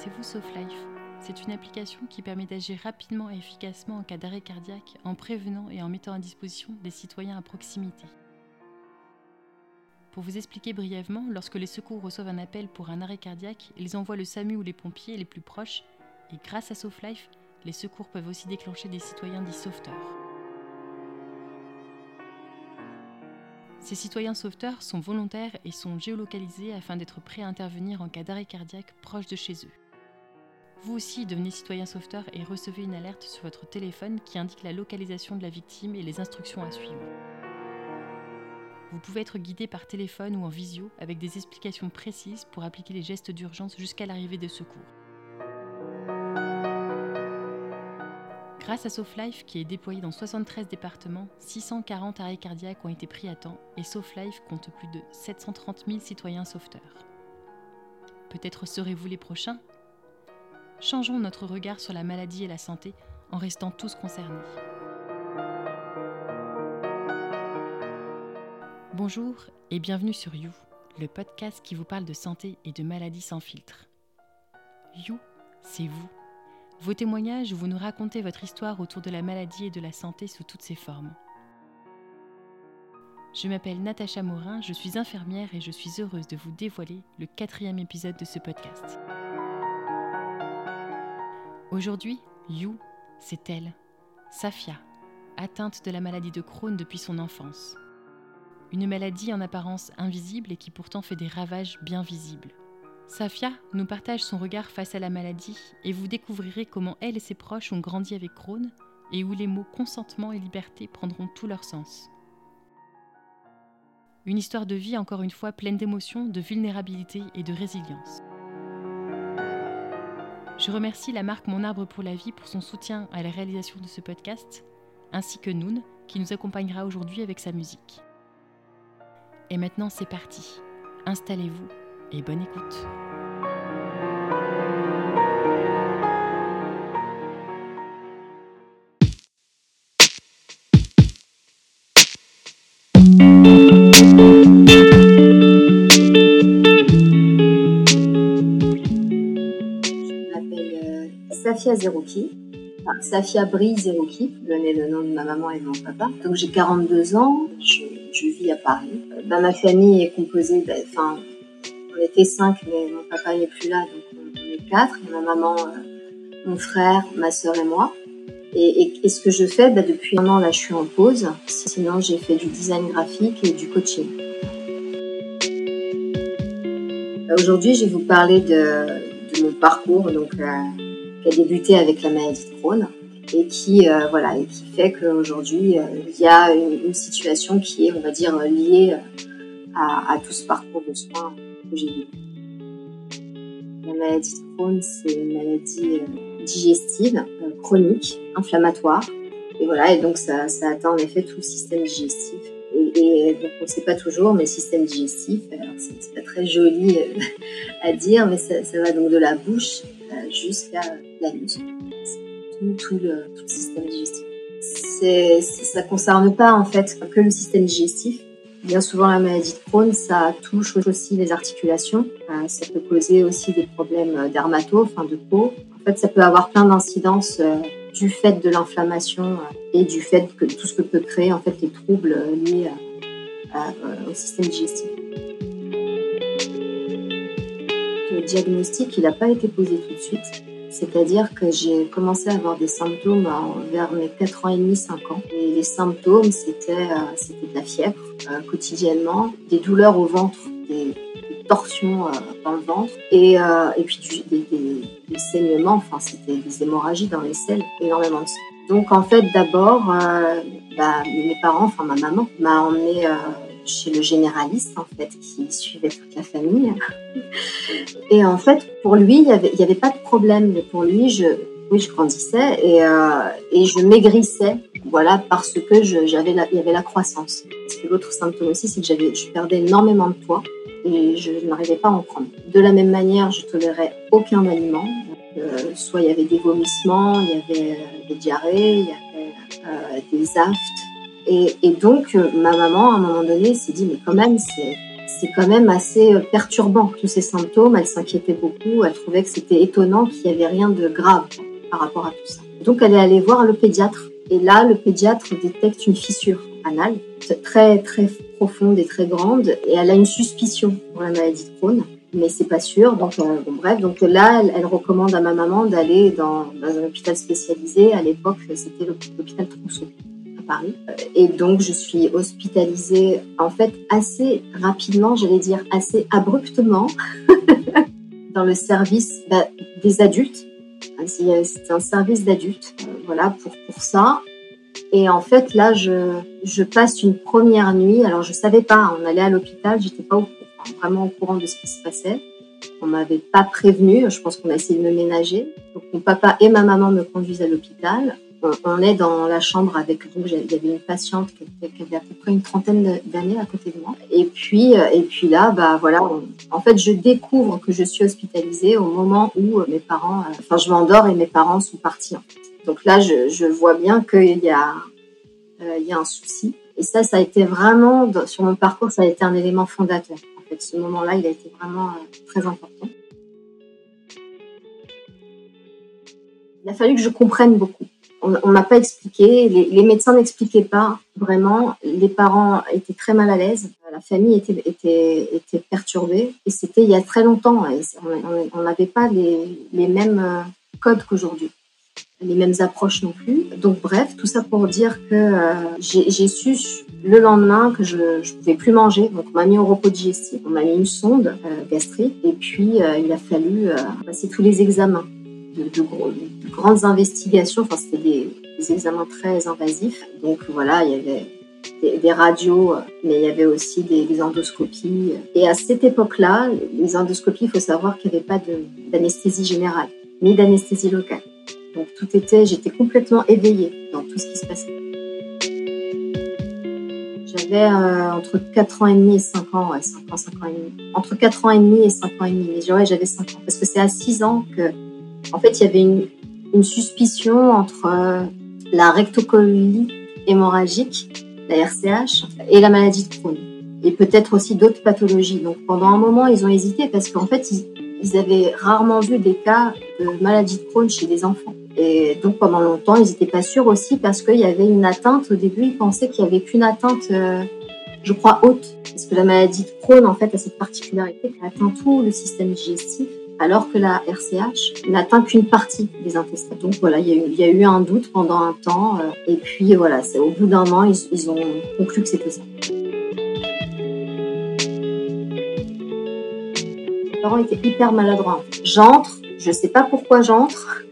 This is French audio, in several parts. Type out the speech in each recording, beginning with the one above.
Connaissez-vous SoftLife C'est une application qui permet d'agir rapidement et efficacement en cas d'arrêt cardiaque en prévenant et en mettant à disposition des citoyens à proximité. Pour vous expliquer brièvement, lorsque les secours reçoivent un appel pour un arrêt cardiaque, ils envoient le SAMU ou les pompiers les plus proches et grâce à SoftLife, les secours peuvent aussi déclencher des citoyens dits sauveteurs. Ces citoyens sauveteurs sont volontaires et sont géolocalisés afin d'être prêts à intervenir en cas d'arrêt cardiaque proche de chez eux. Vous aussi devenez citoyen sauveteur et recevez une alerte sur votre téléphone qui indique la localisation de la victime et les instructions à suivre. Vous pouvez être guidé par téléphone ou en visio avec des explications précises pour appliquer les gestes d'urgence jusqu'à l'arrivée des secours. Grâce à SoftLife, qui est déployé dans 73 départements, 640 arrêts cardiaques ont été pris à temps et SoftLife compte plus de 730 000 citoyens sauveteurs. Peut-être serez-vous les prochains? Changeons notre regard sur la maladie et la santé en restant tous concernés. Bonjour et bienvenue sur You, le podcast qui vous parle de santé et de maladies sans filtre. You, c'est vous vos témoignages où vous nous racontez votre histoire autour de la maladie et de la santé sous toutes ses formes. Je m'appelle Natacha Morin, je suis infirmière et je suis heureuse de vous dévoiler le quatrième épisode de ce podcast. Aujourd'hui, You, c'est elle, Safia, atteinte de la maladie de Crohn depuis son enfance. Une maladie en apparence invisible et qui pourtant fait des ravages bien visibles. Safia nous partage son regard face à la maladie et vous découvrirez comment elle et ses proches ont grandi avec Crohn et où les mots consentement et liberté prendront tout leur sens. Une histoire de vie encore une fois pleine d'émotions, de vulnérabilité et de résilience. Je remercie la marque Mon Arbre pour la Vie pour son soutien à la réalisation de ce podcast, ainsi que Noon qui nous accompagnera aujourd'hui avec sa musique. Et maintenant c'est parti, installez-vous et bonne écoute. Safia Zerouki. Enfin, Safia Brie Zerouki, donner le nom de ma maman et de mon papa. Donc j'ai 42 ans, je, vis à Paris. Euh, bah, ma famille est composée, enfin, on était cinq, mais mon papa n'est plus là, donc on, est quatre. Ma maman, euh, mon frère, ma sœur et moi. Et, ce que je fais, bah, depuis un an là, je suis en pause. Sinon, j'ai fait du design graphique et du coaching. Aujourd'hui, je vais vous parler de, de mon parcours, donc euh, qui a débuté avec la maladie de Crohn et qui euh, voilà et qui fait qu'aujourd'hui euh, il y a une, une situation qui est, on va dire, liée à, à tout ce parcours de soins que j'ai vécu. La maladie de Crohn, c'est une maladie euh, digestive, euh, chronique, inflammatoire. Et voilà, et donc ça, ça atteint en effet tout le système digestif. Et, et donc on ne sait pas toujours, mais système digestif, alors c'est pas très joli à dire, mais ça, ça va donc de la bouche jusqu'à l'anus. C'est Tout, le, système digestif. C'est, ça concerne pas en fait que le système digestif. Bien souvent, la maladie de Crohn, ça touche aussi les articulations. Euh, ça peut causer aussi des problèmes euh, dermato, enfin de peau. En fait, ça peut avoir plein d'incidences euh, du fait de l'inflammation euh, et du fait que tout ce que peut créer en fait les troubles liés au système digestif. Diagnostic, il n'a pas été posé tout de suite. C'est-à-dire que j'ai commencé à avoir des symptômes en- vers mes 4 ans et demi, 5 ans. Et les symptômes, c'était euh, de la fièvre euh, quotidiennement, des douleurs au ventre, des, torsions euh, dans le ventre, et, et puis des, saignements, enfin c'était des hémorragies dans les selles, énormément de sang. Donc en fait, d'abord, bah, mes parents, enfin ma maman, m'a emmené chez le généraliste, en fait, qui suivait toute la famille. Et en fait, pour lui, il n'y avait, avait pas de problème. Mais pour lui, je, oui, je grandissais et, euh, et je maigrissais, voilà, parce que j'avais il y avait la croissance. Parce l'autre symptôme aussi, c'est que je perdais énormément de poids et je n'arrivais pas à en prendre. De la même manière, je tolérais aucun aliment. Euh, soit il y avait des vomissements, il y avait euh, des diarrhées, il y avait des aftes. Et, donc, euh, ma maman, à un moment donné, s'est dit, mais quand même, c'est c'est quand même assez euh, perturbant, tous ces symptômes. Elle s'inquiétait beaucoup, elle trouvait que c'était étonnant qu'il n'y avait rien de grave par rapport à tout ça. Donc elle est allée voir le pédiatre. Et là, le pédiatre détecte une fissure anale très très profonde et très grande. Et elle a une suspicion pour la maladie de Crohn mais c'est pas sûr. Donc, euh, bon, bref, donc là, elle, recommande à ma maman d'aller dans, dans, un hôpital spécialisé. À l'époque, c'était l'hôpital Trousseau Paris. Et donc, je suis hospitalisée, en fait, assez rapidement, j'allais dire assez abruptement, dans le service bah, des adultes. C'est un service d'adultes, euh, voilà, pour, pour ça. Et en fait, là, je, passe une première nuit. Alors, je savais pas, on allait à l'hôpital, j'étais pas vraiment au courant de ce qui se passait. On m'avait pas prévenu. Je pense qu'on a essayé de me ménager. Donc mon papa et ma maman me conduisent à l'hôpital. On, est dans la chambre avec donc il y avait une patiente qui, avait à peu près une trentaine d'années à côté de moi. Et puis euh, et puis là bah voilà. en fait je découvre que je suis hospitalisée au moment où euh, mes parents. Euh, enfin je m'endors et mes parents sont partis. Donc là je, vois bien qu'il y a il y a un souci. Et ça, ça a été vraiment, sur mon parcours, ça a été un élément fondateur ce moment-là, il a été vraiment très important. Il a fallu que je comprenne beaucoup. On m'a pas expliqué, les, médecins n'expliquaient pas vraiment. Les parents étaient très mal à l'aise, la famille était, était, perturbée. Et c'était il y a très longtemps. on n'avait pas les, les mêmes euh, codes qu'aujourd'hui les mêmes approches non plus. Donc bref, tout ça pour dire que euh, j'ai su le lendemain que je ne pouvais plus manger. Donc on m'a mis au repos digestif, on m'a mis une sonde euh, gastrique et puis il a fallu passer tous les examens de, de, grandes investigations. Enfin c'était des, examens très invasifs. Donc voilà, il y avait des, radios, mais il y avait aussi des, des endoscopies. Et à cette époque-là, les endoscopies, il faut savoir qu'il n'y avait pas d'anesthésie générale, ni d'anesthésie locale. Donc tout était, j'étais complètement éveillée dans tout ce qui se passait. J'avais euh, entre 4 ans et demi et 5 ans, ouais, 5 ans, 5 ans et demi. Entre 4 ans et demi et 5 ans et demi. Mais j'avais 5 ans. Parce que c'est à 6 ans que, en fait, il y avait une, suspicion entre euh, la rectocolie hémorragique, la RCH, et la maladie de Crohn. Et peut-être aussi d'autres pathologies. Donc pendant un moment, ils ont hésité parce qu'en fait, ils, ils avaient rarement vu des cas de maladie de Crohn chez des enfants. Et donc pendant longtemps, ils n'étaient pas sûrs aussi parce qu'il y avait une atteinte. Au début, ils pensaient qu'il n'y avait qu'une atteinte, euh, je crois, haute. Parce que la maladie de Crohn, en fait, a cette particularité qu'elle atteint tout le système digestif, alors que la RCH n'atteint qu'une partie des intestins. Donc voilà, il y, a eu, un doute pendant un temps. Euh, et puis voilà, au bout d'un an, ils, ils ont conclu que c'était ça. Les parents étaient hyper maladroits. J'entre, je sais pas pourquoi j'entre.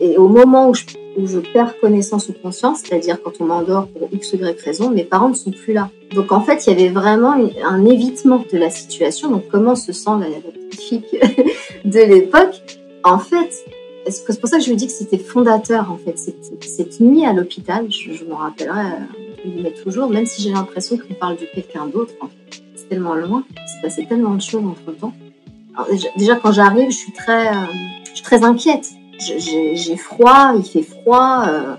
Et au moment où je, perds connaissance ou conscience, c'est-à-dire quand on m'endort pour X ou Y raison, mes parents ne sont plus là. Donc en fait, il y avait vraiment un évitement de la situation. Donc comment se sent la, petite fille de l'époque? En fait, c'est pour ça que je me dis que c'était fondateur en fait. Cette, nuit à l'hôpital, je, je m'en rappellerai euh, toujours, même si j'ai l'impression qu'on parle de quelqu'un d'autre. En fait. C'est tellement loin, il s'est passé tellement de choses entre temps. déjà, quand j'arrive, je suis très, euh, je suis très inquiète j'ai froid, il fait froid. Euh,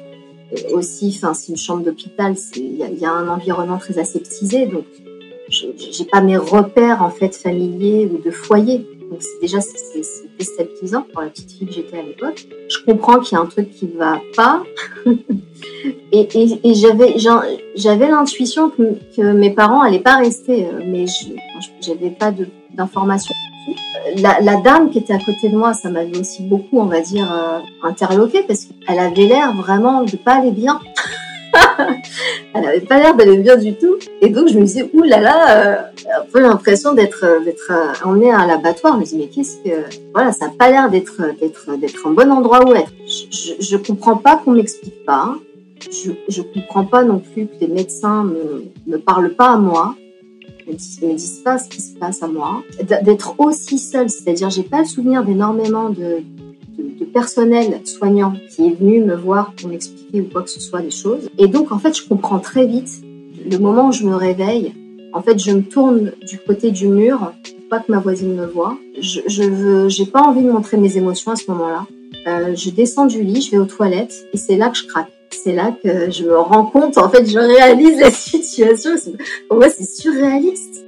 aussi, enfin, c'est une chambre d'hôpital, il y, a un environnement très aseptisé, donc j'ai pas mes repères en fait familiers ou de foyer. Donc c'est déjà c'est déstabilisant pour la petite fille que j'étais à l'époque. Je comprends qu'il y a un truc qui va pas, et, et, j'avais j'avais l'intuition que, que, mes parents allaient pas rester, euh, mais j'avais pas d'informations la, dame qui était à côté de moi, ça m'avait aussi beaucoup, on va dire, euh, interloqué parce qu'elle avait l'air vraiment de pas aller bien. elle avait pas l'air d'aller bien du tout. Et donc je me disais, ouh là là, euh, l'impression d'être euh, d'être emmenée à l'abattoir. Je me dis mais qu'est-ce que voilà, ça a pas l'air d'être d'être d'être un bon endroit où être. Je, je, comprends pas qu'on m'explique pas. Je, je comprends pas non plus que les médecins me, me parlent pas à moi me disent, pas ce qui se passe à moi, d'être aussi seule, c'est-à-dire j'ai pas le souvenir d'énormément de, personnel soignant qui est venu me voir pour m'expliquer ou quoi que ce soit des choses. Et donc en fait je comprends très vite le moment où je me réveille. En fait je me tourne du côté du mur pour pas que ma voisine me voie. Je, je veux, j'ai pas envie de montrer mes émotions à ce moment-là. Euh, je descends du lit, je vais aux toilettes et c'est là que je craque c'est là que je me rends compte, en fait, je réalise la situation. Pour moi, c'est surréaliste.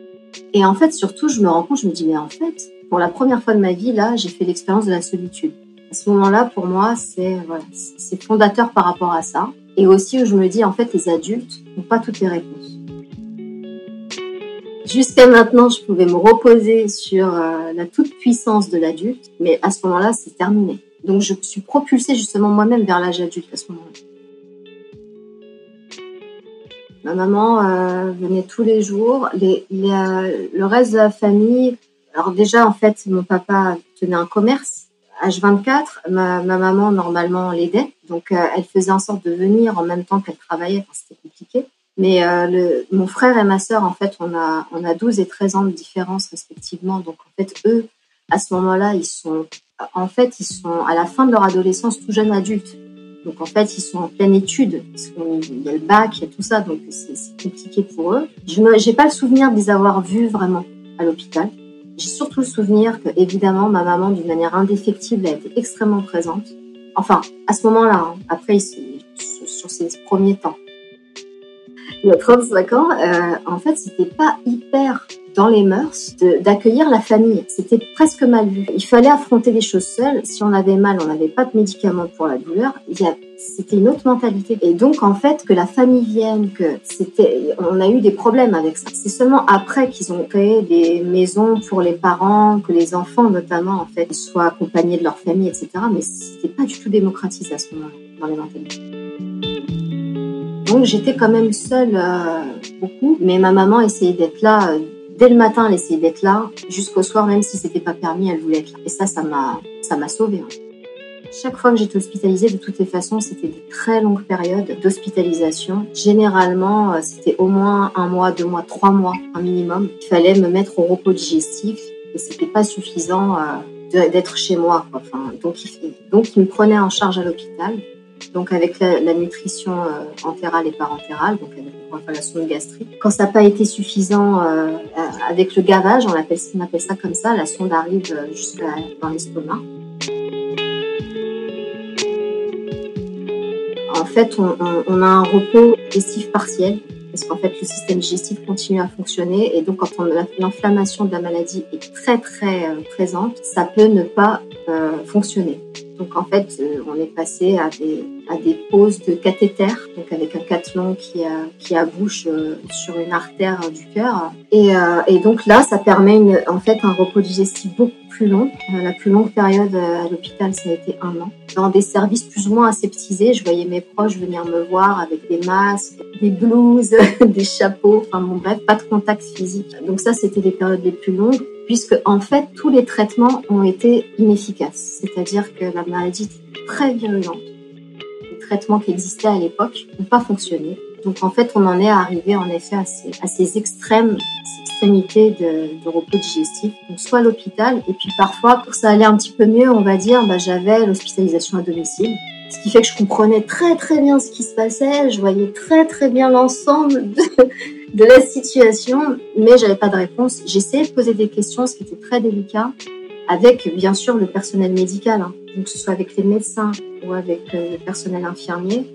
Et en fait, surtout, je me rends compte, je me dis, mais en fait, pour la première fois de ma vie, là, j'ai fait l'expérience de la solitude. À ce moment-là, pour moi, c'est fondateur par rapport à ça. Et aussi je me dis, en fait, les adultes n'ont pas toutes les réponses. Jusqu'à maintenant, je pouvais me reposer sur euh, la toute-puissance de l'adulte, mais à ce moment-là, c'est terminé. Donc, je suis propulsée justement moi-même vers l'âge adulte à ce moment-là. Ma maman euh, venait tous les jours. Euh, le reste de la famille, alors déjà, en fait, mon papa tenait un commerce. H24, ma, ma maman, normalement, l'aidait. Donc, elle faisait en sorte de venir en même temps qu'elle travaillait. C'était compliqué. Mais euh, mon frère et ma sœur, en fait, on a, on a 12 et 13 ans de différence respectivement. Donc, en fait, eux, à ce moment-là, ils sont, en fait, ils sont à la fin de leur adolescence, tout jeunes adultes. Donc, en fait, ils sont en pleine étude. Il y a le bac, il y a tout ça, donc c'est compliqué pour eux. Je n'ai pas le souvenir de les avoir vus vraiment à l'hôpital. J'ai surtout le souvenir que, évidemment, ma maman, d'une manière indéfectible, a été extrêmement présente. Enfin, à ce moment-là, hein. après, sur, ces premiers temps il y a 35 ans, euh, en fait, c'était pas hyper dans les mœurs d'accueillir la famille. C'était presque mal vu. Il fallait affronter les choses seules. Si on avait mal, on n'avait pas de médicaments pour la douleur. C'était une autre mentalité. Et donc, en fait, que la famille vienne, que c'était, on a eu des problèmes avec ça. C'est seulement après qu'ils ont créé des maisons pour les parents, que les enfants, notamment, en fait, soient accompagnés de leur famille, etc. Mais c'était pas du tout démocratisé à ce moment-là, dans les mentalités. Donc j'étais quand même seule euh, beaucoup, mais ma maman essayait d'être là. Euh, dès le matin, elle essayait d'être là. Jusqu'au soir, même si c'était pas permis, elle voulait être là. Et ça, ça m'a, ça m'a sauvée. Hein. Chaque fois que j'étais hospitalisée, de toutes les façons, c'était des très longues périodes d'hospitalisation. Généralement, euh, c'était au moins un mois, deux mois, trois mois, un minimum. Il fallait me mettre au repos digestif et c'était pas suffisant d'être chez moi. Donc, donc, ils me prenaient en charge à l'hôpital donc avec la, nutrition euh, entérale et parentérale, donc avec la sonde gastrique. Quand ça n'a pas été suffisant euh, avec le gavage, on appelle, ça comme ça, la sonde arrive euh, jusqu'à dans l'estomac. En fait, on, on, a un repos digestif partiel parce qu'en fait, le système digestif continue à fonctionner et donc quand l'inflammation de la maladie est très très présente, ça peut ne pas fonctionner. Donc en fait, on est passé à des à des poses de cathéter, donc avec un cathlon qui, a, qui abouche euh, sur une artère du cœur. Et, euh, et, donc là, ça permet une, en fait un repos digestif beaucoup plus long. Euh, la plus longue période à l'hôpital, ça a été un an. Dans des services plus ou moins aseptisés, je voyais mes proches venir me voir avec des masques, des blouses, des chapeaux, enfin bon bref, pas de contact physique. Donc ça, c'était les périodes les plus longues puisque en fait tous les traitements ont été inefficaces, c'est-à-dire que la maladie était très virulente traitements qui existaient à l'époque n'ont pas fonctionné. Donc en fait, on en est arrivé en effet à ces, à ces extrêmes extrémités de, repos digestif. Donc soit l'hôpital, et puis parfois, pour ça allait un petit peu mieux, on va dire, bah, j'avais l'hospitalisation à domicile. Ce qui fait que je comprenais très très bien ce qui se passait, je voyais très très bien l'ensemble de, de la situation, mais j'avais pas de réponse. J'essayais de poser des questions, ce qui était très délicat, avec bien sûr le personnel médical, hein. donc que ce soit avec les médecins ou avec euh, le personnel infirmier.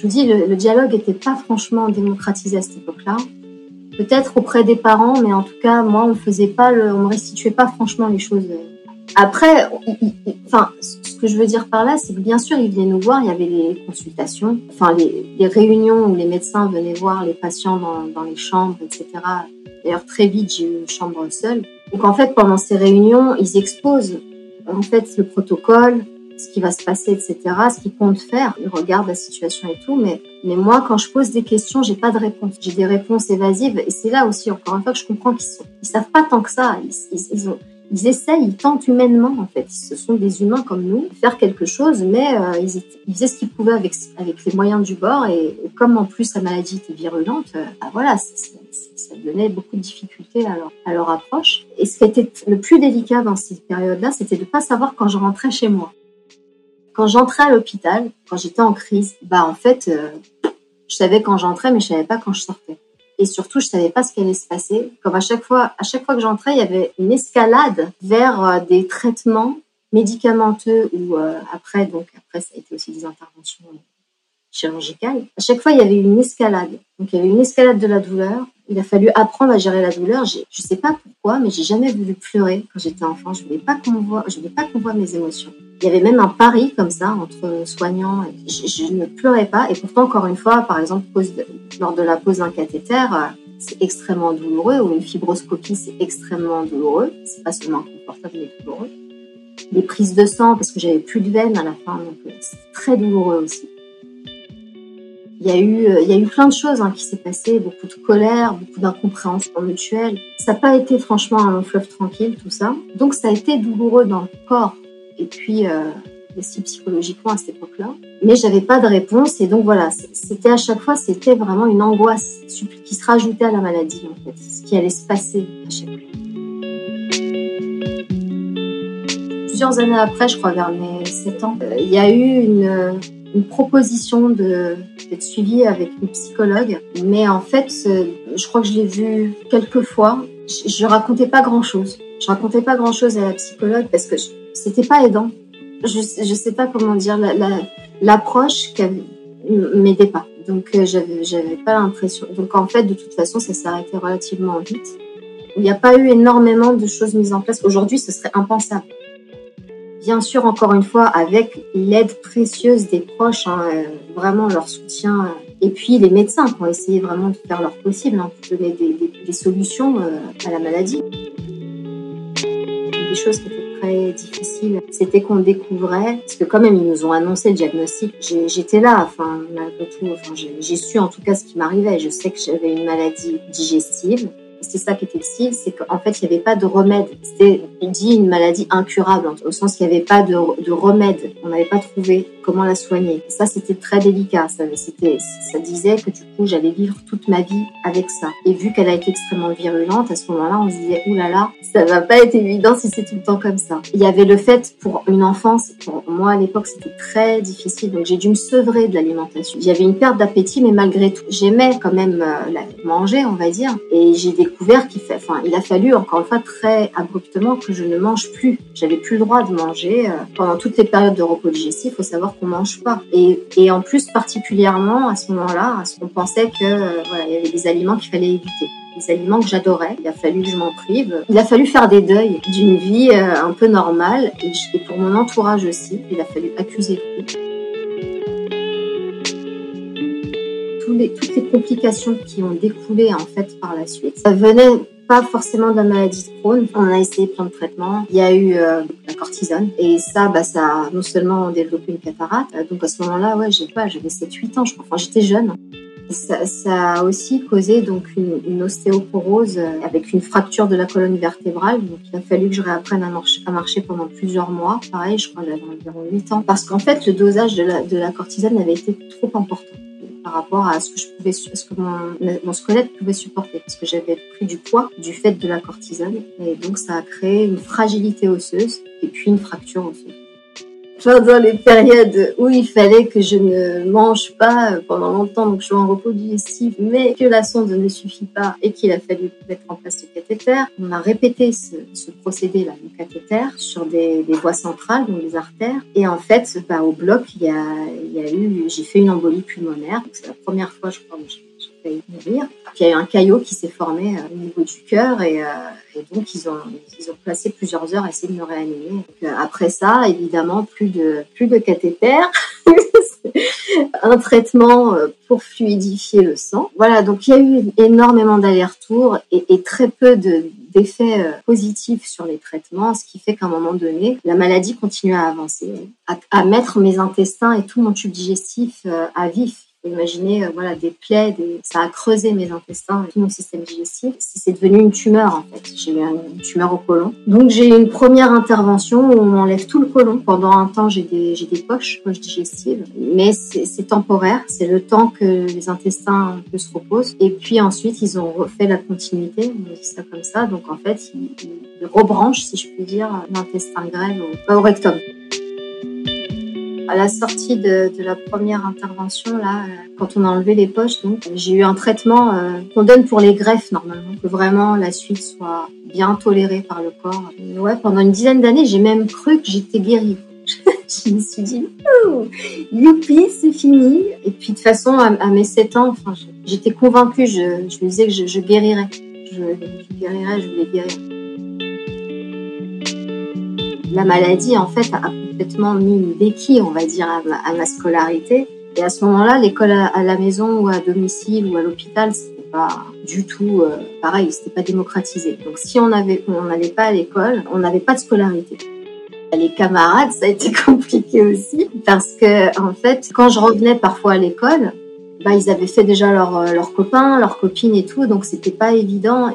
Je vous dis, le, dialogue n'était pas franchement démocratisé à cette époque-là. Peut-être auprès des parents, mais en tout cas, moi, on faisait pas, on me restituait pas franchement les choses. Après, enfin, ce que je veux dire par là, c'est que bien sûr, ils venaient nous voir, il y avait les consultations, enfin, les, les réunions où les médecins venaient voir les patients dans, dans les chambres, etc. D'ailleurs, très vite, j'ai eu une chambre seule. Donc en fait, pendant ces réunions, ils exposent en fait le protocole, ce qui va se passer, etc., ce qu'ils comptent faire. Ils regardent la situation et tout, mais mais moi, quand je pose des questions, j'ai pas de réponse. J'ai des réponses évasives, et c'est là aussi encore une fois que je comprends qu'ils sont, savent pas tant que ça. Ils, essayent, ils tentent humainement en fait. Ce sont des humains comme nous, faire quelque chose, mais euh, ils, faisaient ce qu'ils pouvaient avec, avec les moyens du bord. Et, comme en plus la maladie était virulente, euh, bah voilà, ça donnait beaucoup de difficultés à leur, à leur approche. Et ce qui était le plus délicat dans cette période-là, c'était de pas savoir quand je rentrais chez moi. Quand j'entrais à l'hôpital, quand j'étais en crise, bah en fait, euh, je savais quand j'entrais, mais je savais pas quand je sortais et surtout je savais pas ce qui allait se passer. Comme à chaque fois, à chaque fois que j'entrais, il y avait une escalade vers euh, des traitements médicamenteux ou euh, après donc après ça a été aussi des interventions chirurgicales. À chaque fois, il y avait une escalade. Donc il y avait une escalade de la douleur, Il a fallu apprendre à gérer la douleur. Je ne sais pas pourquoi, mais j'ai jamais voulu pleurer quand j'étais enfant. Je voulais pas voulais pas qu'on voit mes émotions. Il y avait même un pari comme ça entre soignants. Je, ne pleurais pas. Et pourtant, encore une fois, par exemple, lors de la pose d'un cathéter, euh, c'est extrêmement douloureux. Ou une fibroscopie, c'est extrêmement douloureux. C'est pas seulement confortable, mais douloureux. Les prises de sang, parce que j'avais plus de veines à la fin, donc euh, c'est très douloureux aussi. Il y a eu, euh, il y a eu plein de choses hein, qui s'est passé, beaucoup de colère, beaucoup d'incompréhension mutuelle. Ça n'a pas été franchement un long fleuve tranquille, tout ça. Donc ça a été douloureux dans le corps et puis euh, aussi psychologiquement à cette époque-là. Mais j'avais pas de réponse et donc voilà, c'était à chaque fois, c'était vraiment une angoisse qui se rajoutait à la maladie en fait, ce qui allait se passer à chaque fois. Plusieurs années après, je crois vers mes 7 ans, euh, il y a eu une une proposition d'être suivie avec une psychologue, mais en fait, je crois que je l'ai vu quelques fois. Je, racontais pas grand chose. Je racontais pas grand chose à la psychologue parce que c'était pas aidant. Je je sais pas comment dire l'approche la, m'aidait pas. Donc euh, j'avais pas l'impression. Donc en fait, de toute façon, ça s'est arrêté relativement vite. Il n'y a pas eu énormément de choses mises en place. Aujourd'hui, ce serait impensable bien sûr, encore une fois, avec l'aide précieuse des proches, hein, euh, vraiment leur soutien, euh, et puis les médecins qui ont essayé vraiment de faire leur possible hein, donner des, solutions euh, à la maladie. Des choses qui étaient très difficiles, c'était qu'on découvrait, parce que quand même ils nous ont annoncé le diagnostic, j'étais là, enfin, malgré tout, j'ai su en tout cas ce qui m'arrivait. Je sais que j'avais une maladie digestive, c'est ça qui était difficile, c'est qu'en fait, il n'y avait pas de remède. C'était dit une maladie incurable, au sens qu'il n'y avait pas de, de remède. On n'avait pas trouvé comment la soigner. Ça, c'était très délicat. Ça, c'était, ça disait que du coup, j'allais vivre toute ma vie avec ça. Et vu qu'elle a été extrêmement virulente, à ce moment-là, on se disait, oulala, là là, ça va pas être évident si c'est tout le temps comme ça. Il y avait le fait, pour une enfance, pour moi à l'époque, c'était très difficile. Donc, j'ai dû me sevrer de l'alimentation. J'avais une perte d'appétit, mais malgré tout, j'aimais quand même euh, la manger, on va dire. Et j'ai enfin, il a fallu encore une fois très abruptement que je ne mange plus. J'avais plus le droit de manger euh, pendant toutes les périodes de repos digestif. Il faut savoir qu'on mange pas. Et, en plus, particulièrement à ce moment-là, on pensait que euh, voilà, il y avait des aliments qu'il fallait éviter des aliments que j'adorais. Il a fallu que je m'en prive. Il a fallu faire des deuils d'une vie euh, un peu normale et, et, pour mon entourage aussi. Il a fallu accuser le coup. Toutes les complications qui ont découlé en fait par la suite, ça venait pas forcément de la maladie de Crohn. On a essayé plein de traitements. Il y a eu euh, la cortisone. Et ça, bah, ça a non seulement développé une cataracte. Euh, donc à ce moment-là, ouais, j'ai pas, j'avais 7-8 ans, je crois. Enfin, j'étais jeune. Ça, a aussi causé donc une, ostéoporose euh, avec une fracture de la colonne vertébrale. Donc il a fallu que je réapprenne à marcher, à marcher pendant plusieurs mois. Pareil, je crois que j'avais environ 8 ans. Parce qu'en fait, le dosage de la, de la cortisone avait été trop important par rapport à ce que je pouvais, ce que mon, squelette pouvait supporter, parce que j'avais pris du poids du fait de la cortisone, et donc ça a créé une fragilité osseuse et puis une fracture osseuse pendant les périodes où il fallait que je ne mange pas pendant longtemps, donc je suis en repos digestif, mais que la sonde ne suffit pas et qu'il a fallu mettre en place le cathéter. On a répété ce, ce procédé-là, le cathéter, sur des, des, voies centrales, donc les artères. Et en fait, bah, au bloc, il y a, il y a eu, j'ai fait une embolie pulmonaire. C'est la première fois, je crois, Puis il y a eu un caillot qui s'est formé euh, au niveau du cœur et, euh, et, donc ils ont, ils ont passé plusieurs heures à essayer de me réanimer. Euh, après ça, évidemment, plus de, plus de cathéter. un traitement pour fluidifier le sang. Voilà, donc il y a eu énormément d'allers-retours et, et, très peu d'effets positifs sur les traitements, ce qui fait qu'à un moment donné, la maladie continue à avancer, à, à mettre mes intestins et tout mon tube digestif à vif Imaginez, euh, voilà, des plaies, des... ça a creusé mes intestins tout mon système digestif. C'est devenu une tumeur, en fait. J'ai eu une tumeur au côlon. Donc, j'ai une première intervention où on m'enlève tout le côlon. Pendant un temps, j'ai des, des poches, poches digestives. Mais c'est temporaire. C'est le temps que les intestins se reposent. Et puis ensuite, ils ont refait la continuité. On dit ça comme ça. Donc, en fait, ils, ils rebranchent, si je puis dire, l'intestin grêle au, au rectum à la sortie de, la première intervention, là, euh, quand on a enlevé les poches, donc j'ai eu un traitement euh, qu'on donne pour les greffes normalement, que vraiment la suite soit bien tolérée par le corps. Ouais, pendant une dizaine d'années, j'ai même cru que j'étais guérie. je me suis dit, oh, youpi, c'est fini. Et puis de toute façon, à, mes 7 ans, j'étais convaincue, je, je, me disais que je, guérirais. Je, je, guérirais, je voulais guérir. La maladie, en fait, a complètement mis une béquille, on va dire, à ma, scolarité. Et à ce moment-là, l'école à, la maison ou à domicile ou à l'hôpital, c'était pas du tout euh, pareil, c'était pas démocratisé. Donc si on avait, on n'allait pas à l'école, on n'avait pas de scolarité. Les camarades, ça a été compliqué aussi parce que en fait, quand je revenais parfois à l'école, bah, ils avaient fait déjà leurs euh, leurs copains, leurs copines et tout, donc c'était pas évident.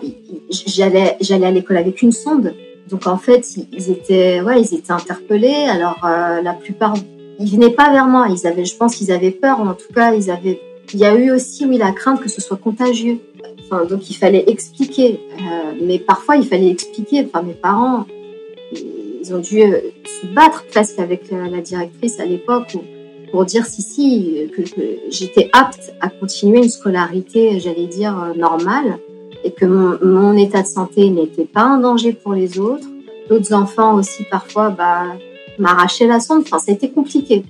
J'allais j'allais à l'école avec une sonde, donc en fait ils étaient ouais ils étaient interpellés. Alors euh, la plupart ils venaient pas vers moi, ils avaient je pense qu'ils avaient peur, en tout cas ils avaient il y a eu aussi oui la crainte que ce soit contagieux. Enfin, donc il fallait expliquer, euh, mais parfois il fallait expliquer. Enfin mes parents ils ont dû euh, se battre presque avec la, directrice à l'époque pour dire si si que, j'étais apte à continuer une scolarité, j'allais dire euh, normale, et que mon, état de santé n'était pas un danger pour les autres. D'autres enfants aussi parfois bah, m'arrachaient la sonde. Enfin, ça a été compliqué.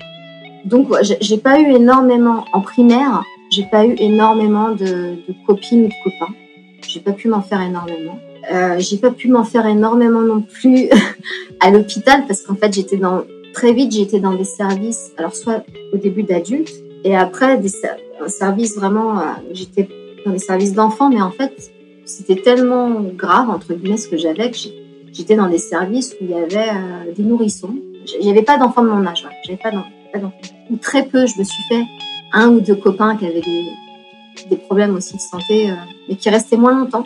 Donc, j'ai pas eu énormément en primaire. J'ai pas eu énormément de, copines ou de copains. J'ai pas pu m'en faire énormément. Euh, j'ai pas pu m'en faire énormément non plus à l'hôpital parce qu'en fait j'étais dans très vite j'étais dans des services alors soit au début d'adultes et après des un service vraiment euh, j'étais dans des services d'enfants mais en fait c'était tellement grave entre guillemets ce que j'avais que j'étais dans des services où il y avait euh, des nourrissons. J'avais pas d'enfants de mon âge j'avais pas d'enfants. Ou très peu je me suis fait un ou deux copains qui avaient des, des problèmes aussi de santé mais qui restaient moins longtemps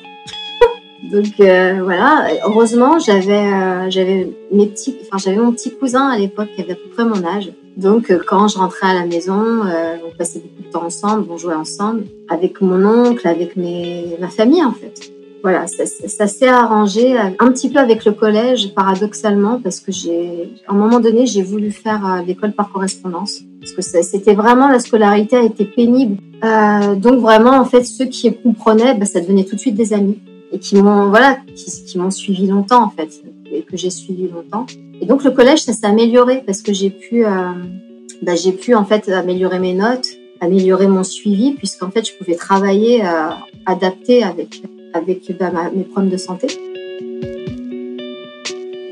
donc euh, voilà, heureusement j'avais euh, j'avais mes petits, enfin j'avais mon petit cousin à l'époque qui avait à peu près mon âge. Donc euh, quand je rentrais à la maison, on passait beaucoup de temps ensemble, on jouait ensemble avec mon oncle, avec mes ma famille en fait. Voilà, ça, s'est arrangé un petit peu avec le collège, paradoxalement, parce que j'ai, à un moment donné, j'ai voulu faire l'école par correspondance, parce que c'était vraiment la scolarité a été pénible. donc vraiment, en fait, ceux qui comprenaient, bah, ça devenait tout de suite des amis et qui m'ont voilà qui, m'ont suivi longtemps en fait et que j'ai suivi longtemps. Et donc le collège ça s'est amélioré parce que j'ai pu euh, bah, j'ai pu en fait améliorer mes notes améliorer mon suivi puisqu'en fait je pouvais travailler euh, adapté avec avec bah, mes problèmes de santé.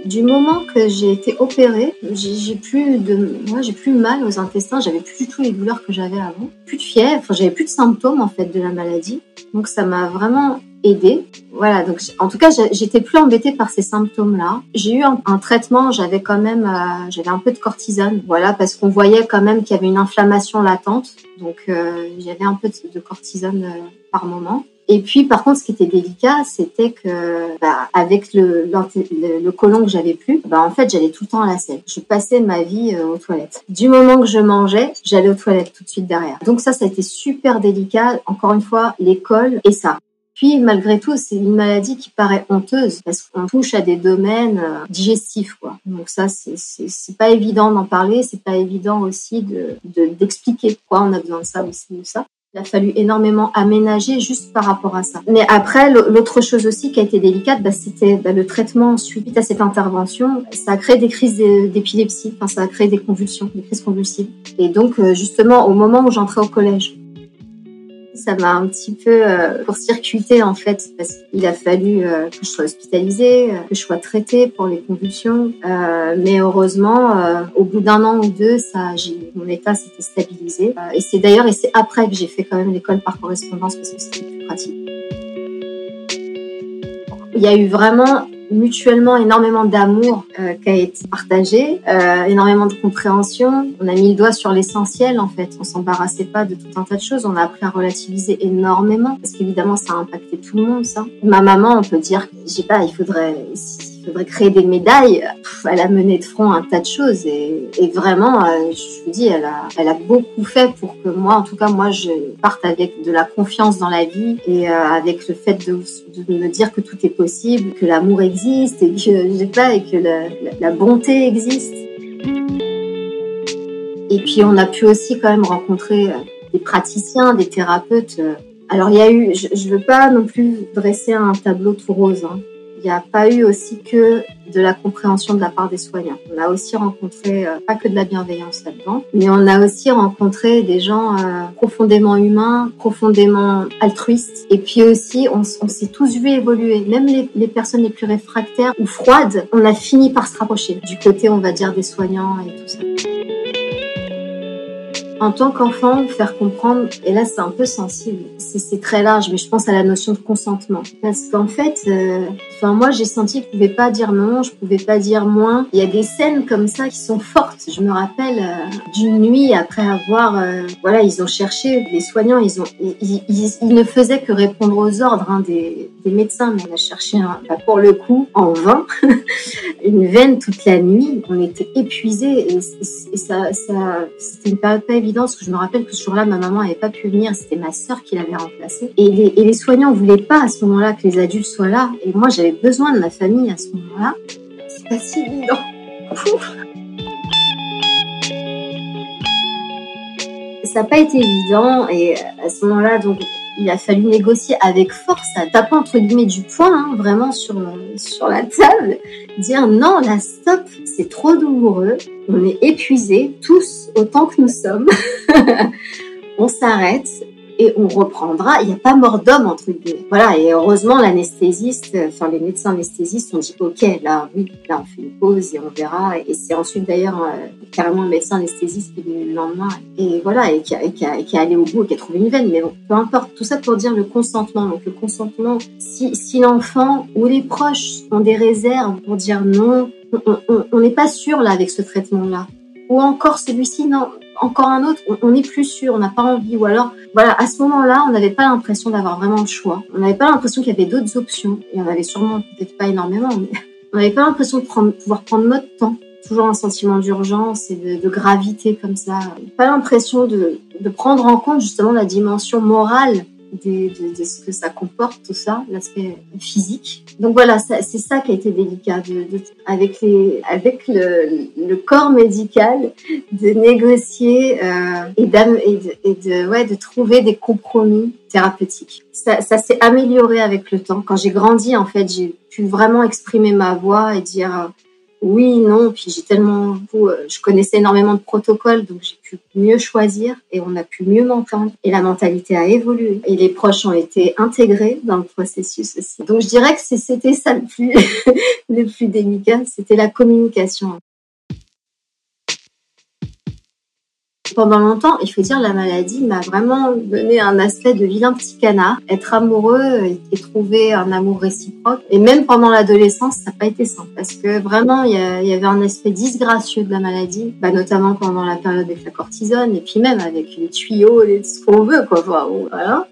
Du moment que j'ai été opérée, j'ai plus de, moi j'ai plus mal aux intestins, j'avais plus du tout les douleurs que j'avais avant, plus de fièvre, j'avais plus de symptômes en fait de la maladie. Donc ça m'a vraiment aidé. Voilà, donc en tout cas, j'étais plus embêtée par ces symptômes-là. J'ai eu un, traitement, j'avais quand même, euh, j'avais un peu de cortisone, voilà, parce qu'on voyait quand même qu'il y avait une inflammation latente, donc euh, j'avais un peu de, cortisone euh, par moment. Et puis, par contre, ce qui était délicat, c'était que, bah, avec le, le, le colon que j'avais plus, bah, en fait, j'allais tout le temps à la selle. Je passais ma vie aux toilettes. Du moment que je mangeais, j'allais aux toilettes tout de suite derrière. Donc ça, ça a été super délicat. Encore une fois, l'école et ça. Puis, malgré tout, c'est une maladie qui paraît honteuse parce qu'on touche à des domaines euh, digestifs, quoi. Donc ça, c'est pas évident d'en parler, c'est pas évident aussi de d'expliquer pourquoi on a besoin de ça de ça. Il a fallu énormément aménager juste par rapport à ça. Mais après, l'autre chose aussi qui a été délicate, bah, c'était bah, le traitement suite à cette intervention. Ça a créé des crises d'épilepsie, enfin, ça a créé des convulsions, des crises convulsives. Et donc, euh, justement, au moment où j'entrais au collège, ça m'a un petit peu euh, court-circuité en fait parce qu'il a fallu euh, que je sois hospitalisée, euh, que je sois traitée pour les convulsions. Euh, mais heureusement, au bout d'un an ou deux, ça, mon état s'était stabilisé. et c'est d'ailleurs et c'est après que j'ai fait quand même l'école par correspondance parce que c'était plus pratique. Il y a eu vraiment mutuellement énormément d'amour euh, qui a été partagé, euh, énormément de compréhension. On a mis le doigt sur l'essentiel en fait. On s'embarrassait pas de tout un tas de choses. On a appris à relativiser énormément parce qu'évidemment ça a impacté tout le monde ça. Ma maman, on peut dire, je sais pas, il faudrait faudrait créer des médailles. elle a mené de front un tas de choses et, vraiment, euh, je vous dis, elle a, beaucoup fait pour que moi, en tout cas, moi, je parte avec de la confiance dans la vie et euh, avec le fait de, me dire que tout est possible, que l'amour existe et que, je sais pas, et que la, la bonté existe. Et puis, on a pu aussi quand même rencontrer euh, des praticiens, des thérapeutes. Alors, il y a eu, je ne veux pas non plus dresser un tableau tout rose. Hein n'y a pas eu aussi que de la compréhension de la part des soignants. On a aussi rencontré, euh, pas que de la bienveillance là-dedans, mais on a aussi rencontré des gens euh, profondément humains, profondément altruistes. Et puis aussi, on, s'est tous vus évoluer. Même les, personnes les plus réfractaires ou froides, on a fini par se rapprocher du côté, on va dire, des soignants et tout ça en tant qu'enfant, faire comprendre, et là c'est un peu sensible, c'est très large, mais je pense à la notion de consentement. Parce qu'en fait, euh, enfin moi j'ai senti que je pouvais pas dire non, je pouvais pas dire moins. Il y a des scènes comme ça qui sont fortes. Je me rappelle euh, d'une nuit après avoir, euh, voilà, ils ont cherché, les soignants, ils ont, ils, ils, ne faisaient que répondre aux ordres hein, des, des, médecins, mais on a cherché, un, bah, pour le coup, en vain, une veine toute la nuit. On était épuisés et, ça, ça c'était une période pas parce que je me rappelle que ce jour-là, ma maman n'avait pas pu venir, c'était ma sœur qui l'avait remplacée. Et les, et les soignants voulaient pas à ce moment-là que les adultes soient là. Et moi, j'avais besoin de ma famille à ce moment-là. C'est pas si évident. Ça n'a pas été évident et à ce moment-là, donc il a fallu négocier avec force, à taper entre guillemets du poing, hein, vraiment sur, sur la table, dire non, la stop, c'est trop douloureux, on est épuisés, tous autant que nous sommes, on s'arrête, et on reprendra. Il n'y a pas mort d'homme entre guillemets. Voilà. Et heureusement, l'anesthésiste, enfin les médecins anesthésistes ont dit OK, là, oui, là on fait une pause et on verra. Et c'est ensuite d'ailleurs euh, carrément un médecin anesthésiste qui est venu le lendemain et voilà et qui, a, qui, a, qui est allé au bout et qui a trouvé une veine. Mais bon, peu importe. Tout ça pour dire le consentement. Donc le consentement, si, si l'enfant ou les proches ont des réserves pour dire non, on n'est pas sûr là avec ce traitement-là. Ou encore celui-ci, non, encore un autre, on n'est plus sûr, on n'a pas envie. Ou alors, voilà, à ce moment-là, on n'avait pas l'impression d'avoir vraiment le choix. On n'avait pas l'impression qu'il y avait d'autres options. Il y en avait sûrement peut-être pas énormément, mais on n'avait pas l'impression de pouvoir prendre notre temps. Toujours un sentiment d'urgence et de, gravité comme ça. Pas l'impression de prendre en compte justement la dimension morale de, de, de, ce que ça comporte, tout ça, l'aspect physique. Donc voilà, c'est ça qui a été délicat, de, avec, les, avec le, le, corps médical, de négocier euh, et, et, de, et de, ouais, de trouver des compromis thérapeutiques. Ça, ça s'est amélioré avec le temps. Quand j'ai grandi, en fait, j'ai pu vraiment exprimer ma voix et dire oui, non, puis j'ai tellement, euh, je connaissais énormément de protocoles, donc j'ai pu mieux choisir et on a pu mieux m'entendre. Et la mentalité a évolué et les proches ont été intégrés dans le processus aussi. Donc je dirais que c'était ça le plus, le plus délicat, c'était la communication. Pendant longtemps, il faut dire, la maladie m'a vraiment donné un aspect de vilain petit canard. Être amoureux et, trouver un amour réciproque. Et même pendant l'adolescence, ça n'a pas été simple parce que vraiment, il y, avait un aspect disgracieux de la maladie, bah, notamment pendant la période avec la cortisone et puis même avec les tuyaux, les, ce qu'on veut, quoi. Voilà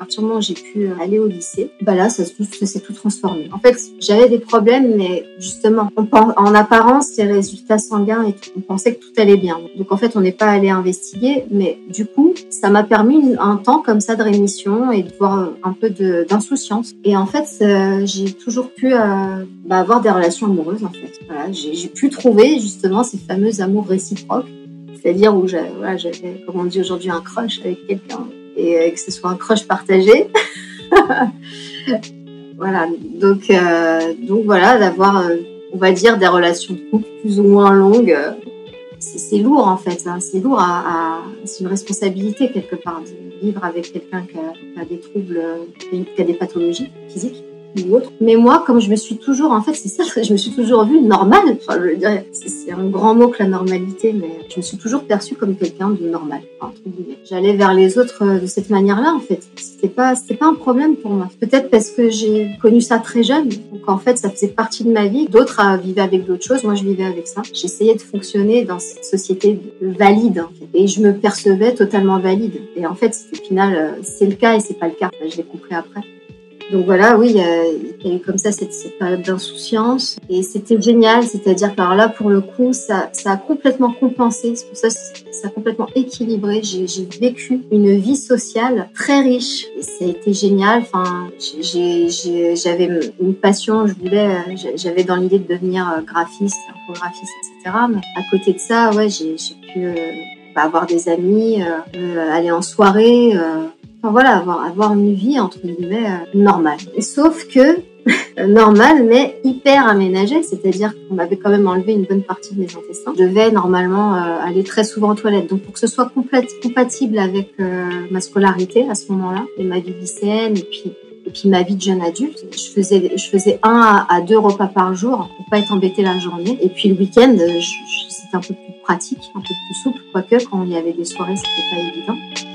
partir du moment où j'ai pu euh, aller au lycée, bah là, ça, ça s'est tout transformé. En fait, j'avais des problèmes, mais justement, en apparence, les résultats sanguins et on pensait que tout allait bien. Donc en fait, on n'est pas allé investiguer, mais du coup, ça m'a permis un temps comme ça de rémission et de voir un peu d'insouciance. Et en fait, euh, j'ai toujours pu euh, bah, avoir des relations amoureuses. En fait, j'ai pu trouver justement ces fameux amours réciproques, c'est-à-dire où j'avais, voilà, comme on dit aujourd'hui, un crush avec quelqu'un et euh, que ce soit un crush partagé. voilà, donc, euh, donc voilà, d'avoir, euh, on va dire, des relations de couple plus ou moins longues, c'est lourd en fait. Hein. C'est lourd, à, c'est une responsabilité quelque part de vivre avec quelqu'un qui a, des troubles, qui a des pathologies physiques Mais moi, comme je me suis toujours, en fait, c'est ça, je me suis toujours vue normale. Enfin, je dirais, c'est un grand mot que la normalité, mais je me suis toujours perçue comme quelqu'un de normal. J'allais vers les autres euh, de cette manière-là, en fait. C'était pas, c'était pas un problème pour moi. Peut-être parce que j'ai connu ça très jeune. Donc, en fait, ça faisait partie de ma vie. D'autres vivaient avec d'autres choses. Moi, je vivais avec ça. J'essayais de fonctionner dans cette société valide, en fait. Et je me percevais totalement valide. Et en fait, au final, euh, c'est le cas et c'est pas le cas. Je l'ai compris après. Donc voilà, oui, il y a, eu comme ça cette, cette période d'insouciance et c'était génial. C'est-à-dire que alors là, pour le coup, ça, ça a complètement compensé. C'est pour ça ça a complètement équilibré. J'ai vécu une vie sociale très riche et ça a été génial. Enfin, j'avais une passion. Je voulais, j'avais dans l'idée de devenir euh, graphiste, infographiste, etc. Mais à côté de ça, ouais, j'ai pu euh, bah, avoir des amis, euh, aller en soirée. Enfin voilà, avoir, avoir une vie entre guillemets euh, normale. sauf que normal, mais hyper aménagé, c'est-à-dire qu'on m'avait quand même enlevé une bonne partie de mes intestins. Je devais normalement euh, aller très souvent aux toilettes, donc pour que ce soit compatible avec euh, ma scolarité à ce moment-là, et ma vie lycéenne, et puis et puis ma vie de jeune adulte, je faisais, je faisais un à, deux repas par jour pour pas être embêtée la journée. Et puis le week-end, c'était un peu plus pratique, un peu plus souple, quoique quand il y avait des soirées, c'était pas évident.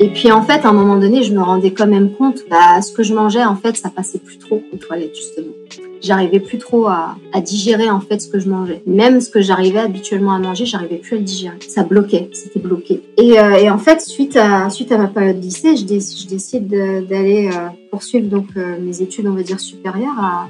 Et puis en fait, à un moment donné, je me rendais quand même compte, bah, ce que je mangeais, en fait, ça passait plus trop aux toilettes justement. J'arrivais plus trop à, à, digérer en fait ce que je mangeais. Même ce que j'arrivais habituellement à manger, j'arrivais plus à le digérer. Ça bloquait, c'était bloqué. Et, euh, et, en fait, suite à suite à ma période lycée, je, je décide d'aller euh, poursuivre donc euh, mes études, on va dire supérieures à,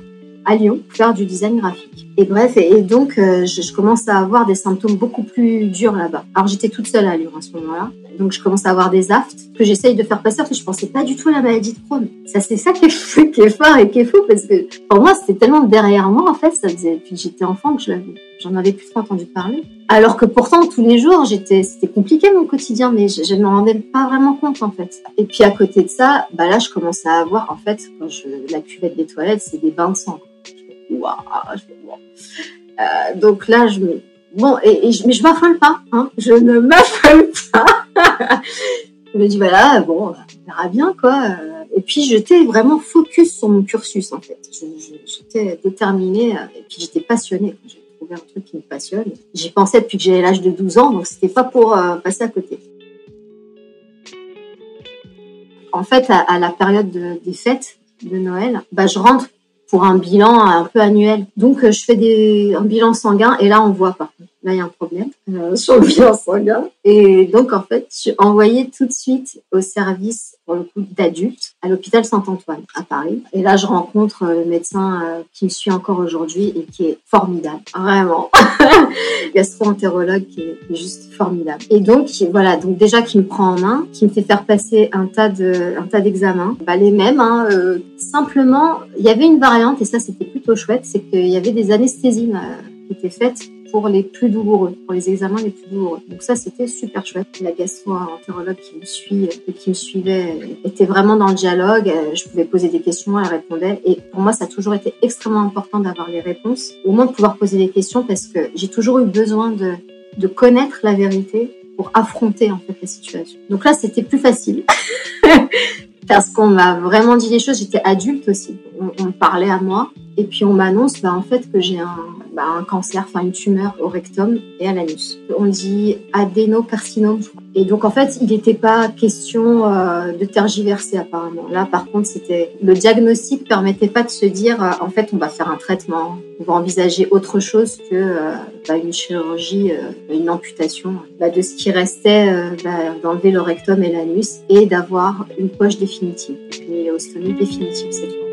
à Lyon faire du design graphique. Et bref, et, donc je, je, commence à avoir des symptômes beaucoup plus durs là-bas. Alors j'étais toute seule à Lyon à ce moment-là. Donc je commence à avoir des aftes que j'essaye de faire passer parce que je pensais pas du tout à la maladie de Crohn. Ça c'est ça qui est, qui est fort et qui est fou parce que pour moi c'était tellement derrière moi en fait, ça faisait depuis que j'étais enfant que je j'en avais plus trop entendu parler. Alors que pourtant tous les jours j'étais c'était compliqué mon quotidien mais je, ne me rendais pas vraiment compte en fait. Et puis à côté de ça, bah là je commence à avoir en fait quand je la cuvette des toilettes c'est des bains de sang. Waouh, euh, donc là je me Bon, et, je, mais je m'affole pas, hein. Je ne m'affole pas. je me dis, voilà, bon, on verra bien, quoi. Et puis, j'étais vraiment focus sur mon cursus, en fait. J'étais déterminée, et puis j'étais passionnée. Trouvé un truc qui me passionne. J'y pensais depuis que j'avais l'âge de 12 ans, donc c'était pas pour euh, passer à côté. En fait, à, la période des fêtes de Noël, bah, je rentre pour un bilan un peu annuel. Donc, je fais des, un bilan sanguin et là, on voit pas là il y a un problème euh, sur le bilan sanguin. Et donc en fait, je suis envoyée tout de suite au service pour le coup d'adultes à l'hôpital Saint-Antoine à Paris. Et là, je rencontre le médecin euh, qui me suit encore aujourd'hui et qui est formidable, vraiment. Gastro-entérologue qui est juste formidable. Et donc voilà, donc déjà qui me prend en main, qui me fait faire passer un tas de un tas d'examens, bah, les mêmes. Hein, euh, simplement, il y avait une variante et ça c'était plutôt chouette, c'est qu'il y avait des anesthésies qui étaient faites pour les plus douloureux, pour les examens les plus douloureux. Donc ça, c'était super chouette. La gastro-entérologue qui me suit et qui me suivait était vraiment dans le dialogue. Je pouvais poser des questions, elle répondait. Et pour moi, ça a toujours été extrêmement important d'avoir les réponses, au moins de pouvoir poser des questions parce que j'ai toujours eu besoin de, connaître la vérité pour affronter en fait la situation. Donc là, c'était plus facile. parce qu'on m'a vraiment dit des choses. J'étais adulte aussi. On, on parlait à moi. Et puis on m'annonce bah, en fait que j'ai un, bah, un cancer, enfin une tumeur au rectum et à l'anus. On dit adénocarcinome. Et donc en fait, il n'était pas question euh, de tergiverser apparemment. Là, par contre, c'était le diagnostic permettait pas de se dire euh, en fait on va faire un traitement, on va envisager autre chose que euh, bah, une chirurgie, une amputation de ce qui restait, d'enlever le rectum et l'anus et d'avoir une poche définitive, une ostomie définitive cette fois.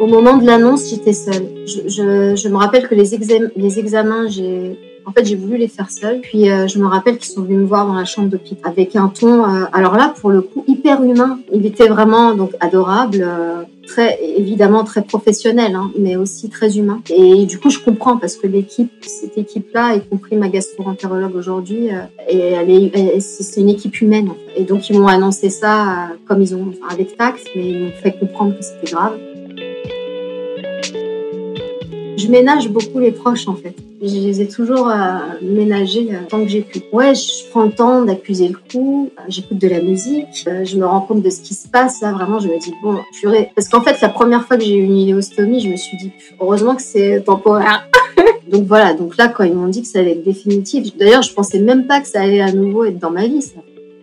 Au moment de l'annonce, j'étais seule. Je, je, je, me rappelle que les, examens, les examens, j'ai en fait, j'ai voulu les faire seule. Puis euh, je me rappelle qu'ils sont venus me voir dans la chambre d'hôpital avec un ton, euh, alors là, pour le coup, hyper humain. Il était vraiment donc adorable, euh, très évidemment très professionnel, hein, mais aussi très humain. Et du coup, je comprends parce que l'équipe, cette équipe-là, y compris ma gastro-entérologue aujourd'hui, et elle est, c'est une équipe humaine. Et donc, ils m'ont annoncé ça comme ils ont, avec tact, mais ils m'ont fait comprendre que c'était grave je ménage beaucoup les proches en fait. Je les ai toujours euh, ménagés euh, tant que j'ai pu. Ouais, je prends le temps d'accuser le coup, euh, j'écoute de la musique, je me rends compte de ce qui se passe là, vraiment, je me dis bon, purée. Parce qu'en fait, la première fois que j'ai eu une iléostomie, je me suis dit heureusement que c'est temporaire. donc voilà, donc là, quand ils m'ont dit que ça allait être définitif, d'ailleurs, je pensais même pas que ça allait à nouveau être dans ma vie, ça.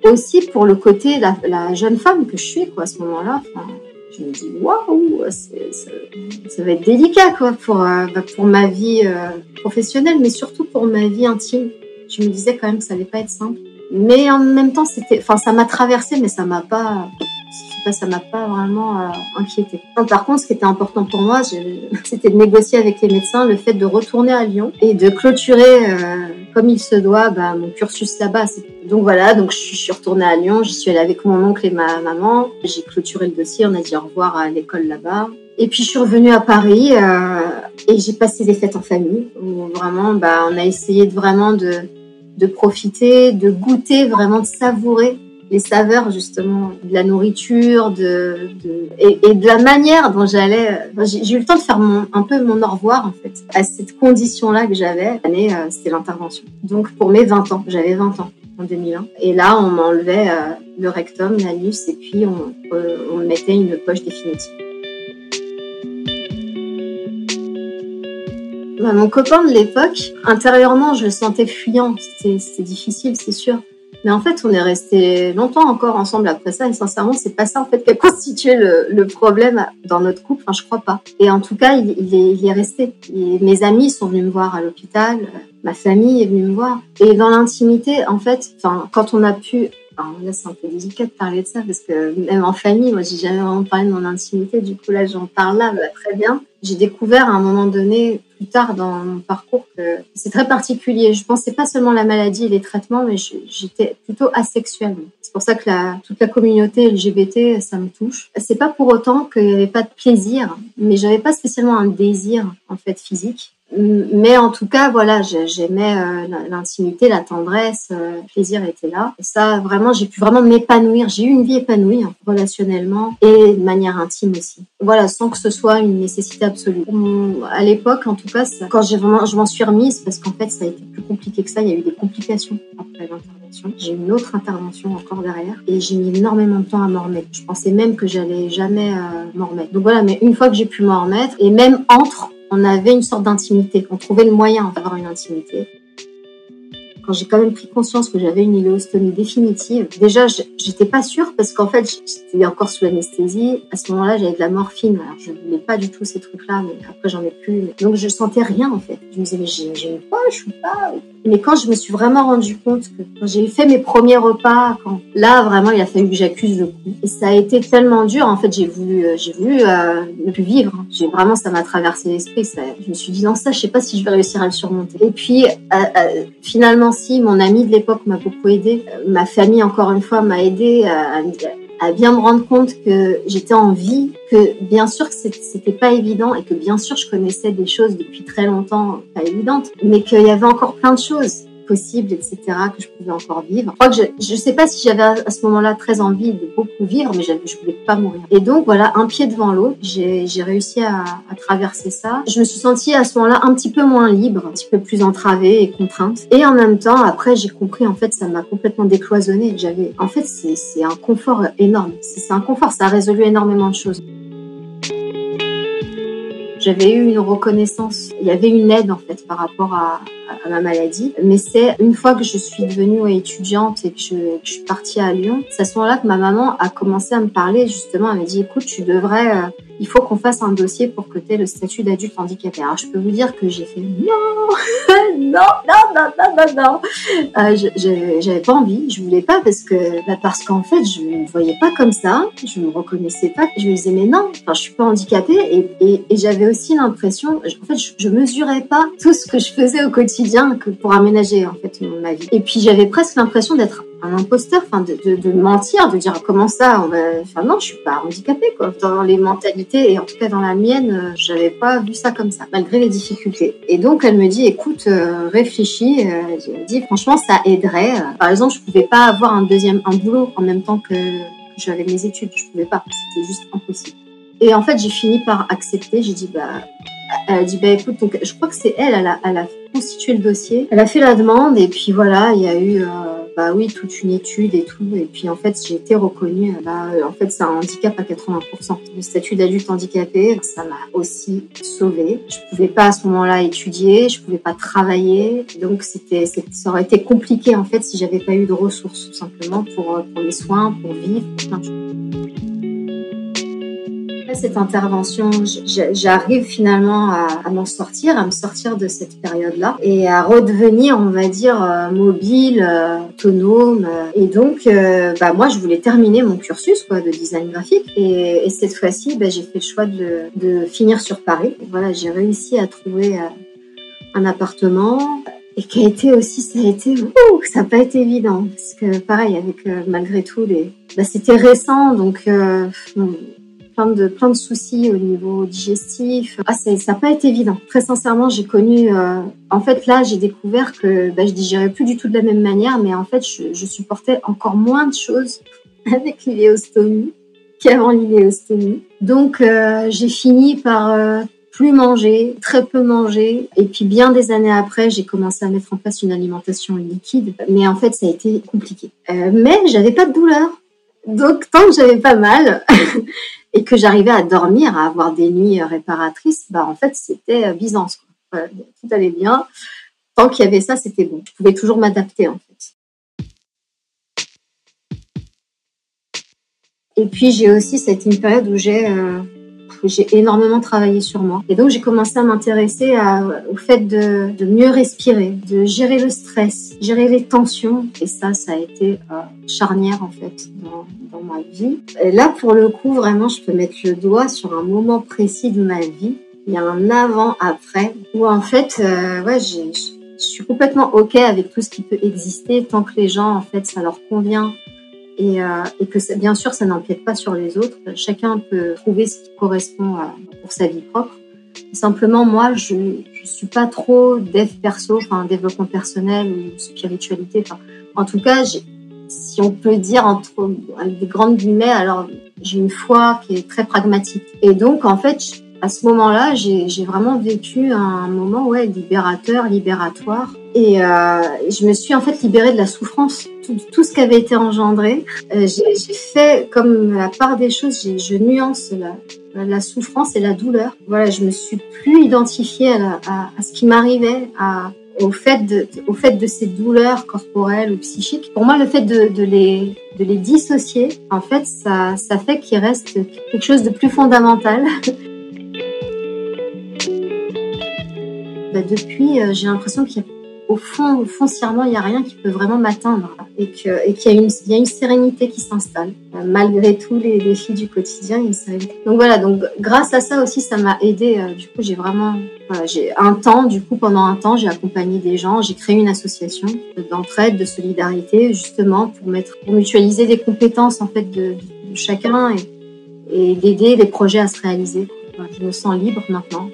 Aussi pour le côté, la, la jeune femme que je suis, quoi, à ce moment-là. Je me dis waouh, ça, va être délicat quoi pour euh, bah, pour ma vie euh, professionnelle, mais surtout pour ma vie intime. Je me disais quand même que ça allait pas être simple, mais en même temps c'était, enfin ça m'a traversé, mais ça m'a pas, ça m'a pas vraiment euh, inquiété. par contre, ce qui était important pour moi, c'était de négocier avec les médecins le fait de retourner à Lyon et de clôturer comme il se doit bah, mon cursus là-bas. Donc voilà, donc je suis retournée à Lyon, j'y suis allée avec mon oncle et ma maman. J'ai clôturé le dossier, on a dit au revoir à l'école là-bas. Et puis je suis revenue à Paris euh, et j'ai passé des fêtes en famille où vraiment bah, on a essayé de vraiment de, de profiter, de goûter, vraiment de savourer les saveurs justement de la nourriture, de, de et, de la manière dont j'allais. J'ai eu le temps de faire mon, un peu mon au revoir en fait à cette condition-là que j'avais. L'année, euh, c'était l'intervention. Donc pour mes 20 ans, j'avais 20 ans en 2001. Et là, on m'enlevait euh, le rectum, l'anus, et puis on, euh, on mettait une poche définitive. Bah, mon copain de l'époque, intérieurement, je le sentais fuyant. C'était difficile, c'est sûr. Mais en fait, on est resté longtemps encore ensemble après ça. Et sincèrement, c'est pas ça en fait qui a constitué le, le, problème dans notre couple. Enfin, je crois pas. Et en tout cas, il, est, il est, resté. Mes amis sont venus me voir à l'hôpital. Ma famille est venue me voir. Et dans l'intimité, en fait, enfin, quand on a pu alors là, c'est un peu délicat de parler de ça parce que même en famille, moi, j'ai jamais vraiment parlé de mon intimité. Du coup, là, j'en parle là, bah, très bien. J'ai découvert à un moment donné, plus tard dans mon parcours, que c'est très particulier. Je pensais pas seulement la maladie et les traitements, mais j'étais plutôt asexuelle. C'est pour ça que toute la communauté LGBT, ça me touche. C'est pas pour autant qu'il n'y avait pas de plaisir, mais j'avais pas spécialement un désir, en fait, physique. Mais en tout cas, voilà, j'aimais euh, l'intimité, la tendresse, euh, le plaisir était là. Et ça, vraiment, j'ai pu vraiment m'épanouir. J'ai eu une vie épanouie hein, relationnellement et de manière intime aussi. Voilà, sans que ce soit une nécessité absolue. À l'époque, en tout cas, quand j'ai vraiment, je m'en suis remise parce qu'en fait, ça a été plus compliqué que ça. Il y a eu des complications après l'intervention. J'ai eu une autre intervention encore derrière et j'ai mis énormément de temps à m'en remettre. Je pensais même que j'allais jamais euh, m'en remettre. Donc voilà, mais une fois que j'ai pu m'en remettre et même entre on avait une sorte d'intimité. On trouvait le moyen d'avoir une intimité. Quand j'ai quand même pris conscience que j'avais une iléostomie définitive, déjà, j'étais pas sûre parce qu'en fait, j'étais encore sous anesthésie. À ce moment-là, j'avais de la morphine. Alors, je voulais pas du tout ces trucs-là, mais après, j'en ai plus. Donc, je sentais rien, en fait. Je me disais, mais j'ai une poche ou pas? Mais quand je me suis vraiment rendu compte que quand j'ai fait mes premiers repas, quand là vraiment il a fallu que j'accuse le coup. Et ça a été tellement dur. En fait, j'ai voulu, euh, j'ai voulu euh, ne plus vivre. J'ai vraiment ça m'a traversé l'esprit. Je me suis dit non ça, je sais pas si je vais réussir à le surmonter. Et puis euh, euh, finalement si, mon ami de l'époque m'a beaucoup aidé. Ma famille encore une fois m'a aidé à, à bien me rendre compte que j'étais en vie, que bien sûr que c'était pas évident et que bien sûr je connaissais des choses depuis très longtemps pas évidentes, mais qu'il y avait encore plein de choses possibles, etc., que je pouvais encore vivre. Je crois que je, je sais pas si j'avais à ce moment-là très envie de beaucoup vivre, mais je voulais pas mourir. Et donc, voilà, un pied devant l'autre, j'ai réussi à, à, traverser ça. Je me suis sentie à ce moment-là un petit peu moins libre, un petit peu plus entravée et contrainte. Et en même temps, après, j'ai compris, en fait, ça m'a complètement décloisonnée. J'avais, en fait, c'est un confort énorme. C'est un confort, ça a résolu énormément de choses. J'avais eu une reconnaissance, il y avait une aide en fait par rapport à, à ma maladie. Mais c'est une fois que je suis devenue étudiante et que je, je suis partie à Lyon, c'est à ce moment-là que ma maman a commencé à me parler justement. Elle m'a dit écoute, tu devrais, euh, il faut qu'on fasse un dossier pour que tu aies le statut d'adulte handicapé. Alors je peux vous dire que j'ai fait non, non, non, non, non, non. Euh, j'avais pas envie, je voulais pas parce que bah parce qu'en fait je me voyais pas comme ça, je me reconnaissais pas. Je me disais mais non, enfin je suis pas handicapée et j'avais aussi l'impression, en fait je, je mesurais pas tout ce que je faisais au quotidien que pour aménager en fait ma vie. Et puis j'avais presque l'impression d'être un imposteur, enfin de, mentir, de dire comment ça, on va... enfin non, je suis pas handicapée quoi. Dans les mentalités et en tout cas dans la mienne, euh, j'avais pas vu ça comme ça, malgré les difficultés. Et donc elle me dit, écoute, euh, réfléchis. Euh, elle dit franchement ça aiderait. Par exemple, je pouvais pas avoir un deuxième un boulot en même temps que j'avais mes études, je pouvais pas, c'était juste impossible. Et en fait, j'ai fini par accepter. J'ai dit bah elle a dit bah écoute donc je crois que c'est elle elle a, constitué le dossier. Elle a fait la demande et puis voilà il y a eu euh, bah oui toute une étude et tout. Et puis en fait j'ai été reconnue bah en fait c'est un handicap à 80% le statut d'adulte handicapé ça m'a aussi sauvée. Je pouvais pas à ce moment-là étudier. Je pouvais pas travailler. Donc c'était ça aurait été compliqué en fait si j'avais pas eu de ressources tout simplement pour pour les soins pour vivre pour plein cette intervention, j'arrive finalement à, m'en sortir, à me sortir de cette période-là et à redevenir, on va dire, euh, mobile, euh, autonome. Et donc, euh, bah, moi, je voulais terminer mon cursus de design graphique. Et, et cette fois-ci, bah, j'ai fait le choix de, finir sur Paris. Voilà, j'ai réussi à trouver un appartement et qui a été aussi, ça a été, ouh, ça n'a pas été évident parce que pareil, avec malgré tout bah, c'était récent, donc plein de plein de soucis au niveau digestif. Ah, ça n'a pas été évident. Très sincèrement, j'ai connu. Euh, en fait, là, j'ai découvert que bah, je digérais plus du tout de la même manière, mais en fait, je, supportais encore moins de choses avec l'iléostomie qu'avant l'iléostomie. Donc, euh, j'ai fini par euh, plus manger, très peu manger. Et puis bien des années après, j'ai commencé à mettre en place une alimentation liquide. Mais en fait, ça a été compliqué. Euh, mais j'avais pas de douleur. Donc tant que j'avais pas mal et que j'arrivais à dormir, à avoir des nuits réparatrices, bah en fait c'était Byzance. Quoi. tout allait bien. Tant qu'il y avait ça, c'était bon. Je pouvais toujours m'adapter en fait. Et puis j'ai aussi cette une période où j'ai euh, j'ai énormément travaillé sur moi. Et donc j'ai commencé à m'intéresser au fait de, mieux respirer, de gérer le stress, gérer les tensions. Et ça, ça a été euh, charnière en fait dans, ma vie. Et là, pour le coup, vraiment, je peux mettre le doigt sur un moment précis de ma vie. Il y a un avant-après où en fait, euh, ouais, je suis complètement ok avec tout ce qui peut exister tant que les gens en fait ça leur convient et, euh, et que ça, bien sûr ça n'empiète pas sur les autres. Chacun peut trouver ce qui correspond à, pour sa vie propre. Simplement, moi, je je suis pas trop dev perso, enfin développement personnel ou spiritualité. Enfin, en tout cas, si on peut dire entre avec des grandes guillemets, alors j'ai une foi qui est très pragmatique. Et donc, en fait, à ce moment-là, j'ai vraiment vécu un moment ouais libérateur, libératoire. Et euh, je me suis en fait libérée de la souffrance, tout, tout ce qui avait été engendré. Euh, j'ai fait comme la part des choses, je nuance la, la, souffrance et la douleur. Voilà, je me suis plus identifiée à, à, ce qui m'arrivait, au fait de, au fait de ces douleurs corporelles ou psychiques. Pour moi, le fait de, de les de les dissocier, en fait, ça ça fait qu'il reste quelque chose de plus fondamental Bah, depuis, euh, j'ai l'impression qu'il y a, au fond, foncièrement, il n'y a rien qui peut vraiment m'atteindre et qu'il et y, a une, y a une sérénité qui s'installe. Euh, malgré tous les défis du quotidien, il y a une sérénité. Donc voilà, donc grâce à ça aussi, ça m'a aidé. Euh, du coup, j'ai vraiment, j'ai un temps, du coup, pendant un temps, j'ai accompagné des gens, j'ai créé une association d'entraide, de solidarité, justement, pour mettre, pour mutualiser des compétences, en fait, de, chacun et, d'aider les projets à se réaliser. je me sens libre maintenant.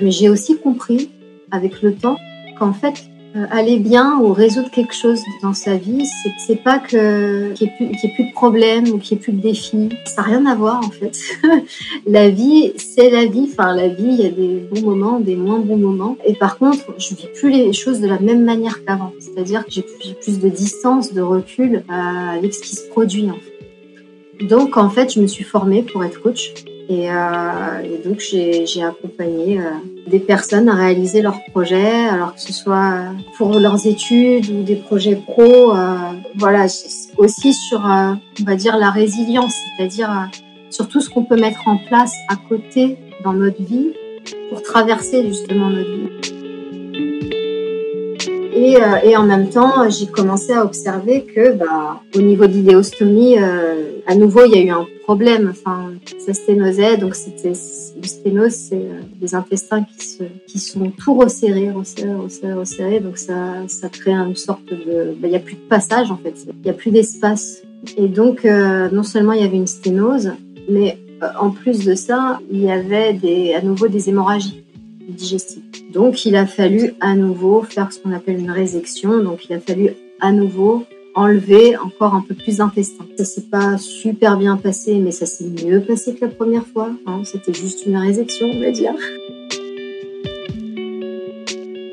Mais j'ai aussi compris avec le temps qu'en fait, euh, aller bien ou résoudre quelque chose dans sa vie, c'est pas que qu'il n'y ait, plus de problèmes ou qu'il n'y ait plus de défis. Ça n'a rien à voir en fait. la vie, c'est la vie. Enfin, la vie, il y a des bons moments, des moins bons moments. Et par contre, je vis plus les choses de la même manière qu'avant. C'est-à-dire que j'ai plus, de distance, de recul avec ce qui se produit en fait. Donc en fait, je me suis formée pour être coach. Et, euh, et donc j'ai accompagné euh, des personnes à réaliser leurs projets, alors que ce soit pour leurs études ou des projets pro. Euh, voilà, aussi sur, euh, on va dire, la résilience, c'est-à-dire euh, sur tout ce qu'on peut mettre en place à côté dans notre vie pour traverser justement notre vie. Et, euh, et, en même temps, j'ai commencé à observer que, bah, au niveau de l'idéostomie, euh, à nouveau, il y a eu un problème. Enfin, ça sténosait, donc c'était le sténose, c'est euh, des intestins qui sont tout resserrés, resserrés, resserrés, resserrés. Donc ça, crée une sorte de, bah, il y a plus de passage en fait, il y a plus d'espace. Et donc, euh, non seulement il y avait une sténose, mais euh, en plus de ça, il y avait à nouveau des hémorragies digestives. Donc, il a fallu à nouveau faire ce qu'on appelle une résection. Donc, il a fallu à nouveau enlever encore un peu plus d'intestin. Ça s'est pas super bien passé, mais ça s'est mieux passé que la première fois. Hein. C'était juste une résection, on va dire.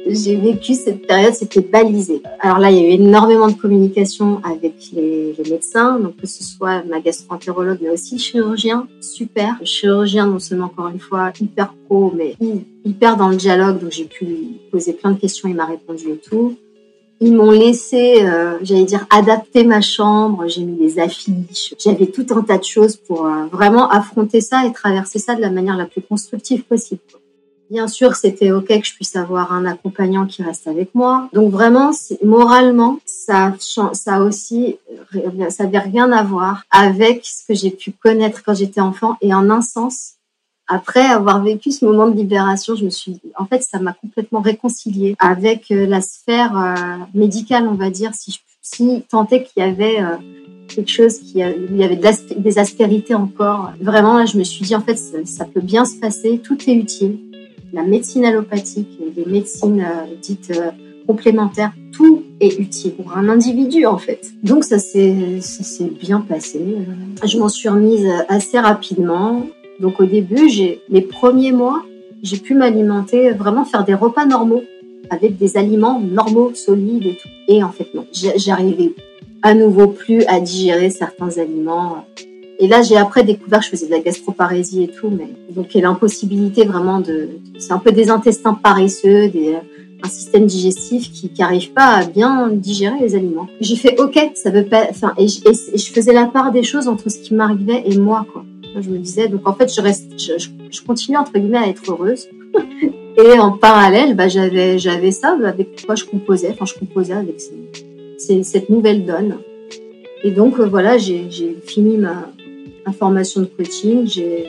J'ai vécu cette période, c'était balisé. Alors là, il y a eu énormément de communication avec les, médecins, donc que ce soit ma gastroentérologue, mais aussi chirurgien, super. Chirurgien, non seulement encore une fois hyper pro, mais hyper dans le dialogue, donc j'ai pu lui poser plein de questions, il m'a répondu et tout. Ils m'ont laissé, euh, j'allais dire, adapter ma chambre. J'ai mis des affiches. J'avais tout un tas de choses pour euh, vraiment affronter ça et traverser ça de la manière la plus constructive possible. Bien sûr, c'était ok que je puisse avoir un accompagnant qui reste avec moi. Donc vraiment, moralement, ça, ça aussi, ça avait rien à voir avec ce que j'ai pu connaître quand j'étais enfant. Et en un sens, après avoir vécu ce moment de libération, je me suis, en fait, ça m'a complètement réconciliée avec euh, la sphère euh, médicale, on va dire, si, si tant est qu'il y avait euh, quelque chose qui il y avait des aspérités encore. Vraiment, là, je me suis dit, en fait, ça, peut bien se passer, tout est utile. La médecine allopathique, les médecines euh, dites euh, complémentaires, tout est utile pour un individu, en fait. Donc, ça s'est bien passé. Je m'en suis remise assez rapidement. Donc, au début, les premiers mois, j'ai pu m'alimenter, vraiment faire des repas normaux avec des aliments normaux, solides et tout. Et en fait, non, j'arrivais à nouveau plus à digérer certains aliments. Et là, j'ai après découvert que je faisais de la gastroparésie et tout, mais donc il y a l'impossibilité vraiment de, c'est un peu des intestins paresseux, un système digestif qui n'arrive pas à bien digérer les aliments. J'ai fait OK, ça veut pas, enfin, et, je faisais la part des choses entre ce qui m'arrivait et moi, quoi. Je me disais, donc en fait, je reste, je, continue entre guillemets à être heureuse. Et en parallèle, bah, j'avais, j'avais ça avec quoi je composais. Enfin, je composais avec cette nouvelle donne. Et donc, euh, voilà, j'ai fini ma, ma, formation de coaching. J'ai,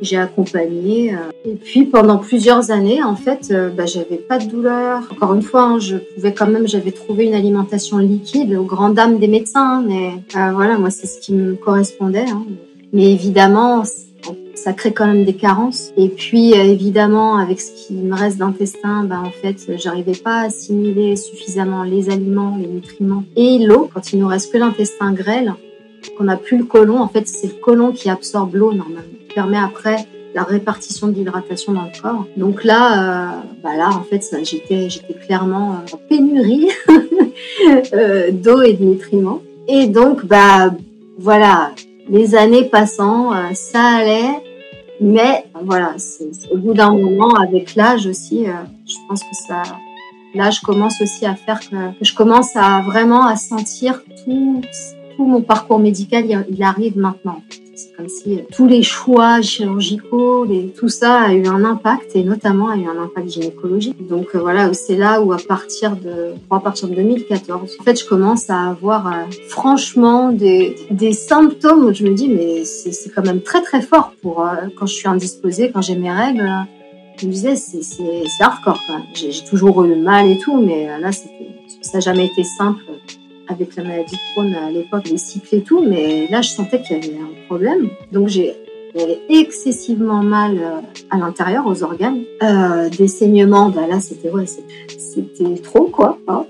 j'ai accompagné. Euh. et puis, pendant plusieurs années, en fait, euh, bah, j'avais pas de douleur. Encore une fois, hein, je pouvais quand même, j'avais trouvé une alimentation liquide aux grandes dames des médecins. Mais voilà, moi, c'est ce qui me correspondait. Hein. Mais évidemment, ça crée quand même des carences. Et puis euh, évidemment, avec ce qui me reste d'intestin, ben en fait, j'arrivais pas à assimiler suffisamment les aliments, les nutriments et l'eau. Quand il nous reste que l'intestin grêle, qu'on n'a plus le côlon, en fait, c'est le côlon qui absorbe l'eau normalement, qui permet après la répartition de l'hydratation dans le corps. Donc là, euh, bah là, en fait, j'étais, j'étais clairement euh, en pénurie euh, d'eau et de nutriments. Et donc, bah voilà, les années passant, euh, ça allait. Mais voilà, au bout d'un moment, avec l'âge aussi, je pense que ça, l'âge commence aussi à faire que, je commence à vraiment à sentir tout, mon parcours médical, il arrive maintenant. C'est comme si euh, tous les choix chirurgicaux, tout ça a eu un impact et notamment a eu un impact gynécologique. Donc euh, voilà, c'est là où à partir de, à partir de 2014, en fait, je commence à avoir euh, franchement des, des symptômes où je me dis mais c'est quand même très très fort pour quand je suis indisposée, quand j'ai mes règles. Je me disais c'est hardcore. J'ai toujours eu mal et tout, mais là ça n'a jamais été simple avec la maladie de Crohn à l'époque, les cycles et tout, mais là, je sentais qu'il y avait un problème. Donc, j'ai excessivement mal euh, à l'intérieur, aux organes. Euh, des saignements, bah là, c'était ouais, c'était trop, quoi. Hein.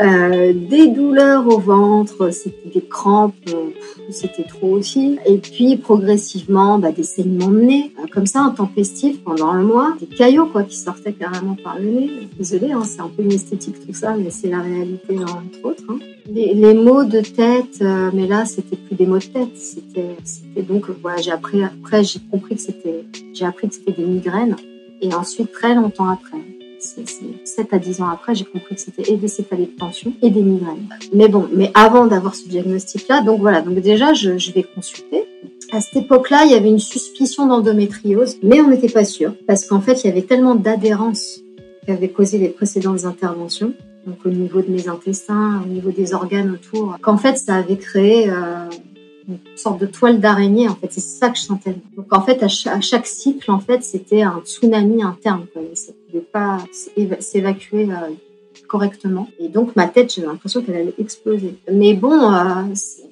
Euh, des douleurs au ventre, c'était des crampes, euh, c'était trop aussi. Et puis, progressivement, bah, des saignements de nez, euh, comme ça, intempestifs pendant un mois. Des caillots, quoi, qui sortaient carrément par le nez. Désolée, hein, c'est un peu une esthétique tout ça, mais c'est la réalité, entre autres. Hein. Les, les, maux de tête, mais là, c'était plus des maux de tête. C'était, c'était donc, voilà, j'ai appris, après, j'ai compris que c'était, j'ai appris que c'était des migraines. Et ensuite, très longtemps après, 7 à 10 ans après, j'ai compris que c'était et des céphalées de tension et des migraines. Mais bon, mais avant d'avoir ce diagnostic-là, donc voilà, donc déjà, je, vais consulter. À cette époque-là, il y avait une suspicion d'endométriose, mais on n'était pas sûr, parce qu'en fait, il y avait tellement d'adhérence qu'avaient causé les précédentes interventions, donc au niveau de mes intestins, au niveau des organes autour, qu'en fait, ça avait créé euh, une sorte de toile d'araignée. En fait, c'est ça que je sentais. Donc en fait, à chaque, cycle, en fait, c'était un tsunami interne. Quoi. Ça pouvait pas s'évacuer euh, correctement. Et donc ma tête, j'avais l'impression qu'elle allait exploser. Mais bon, euh,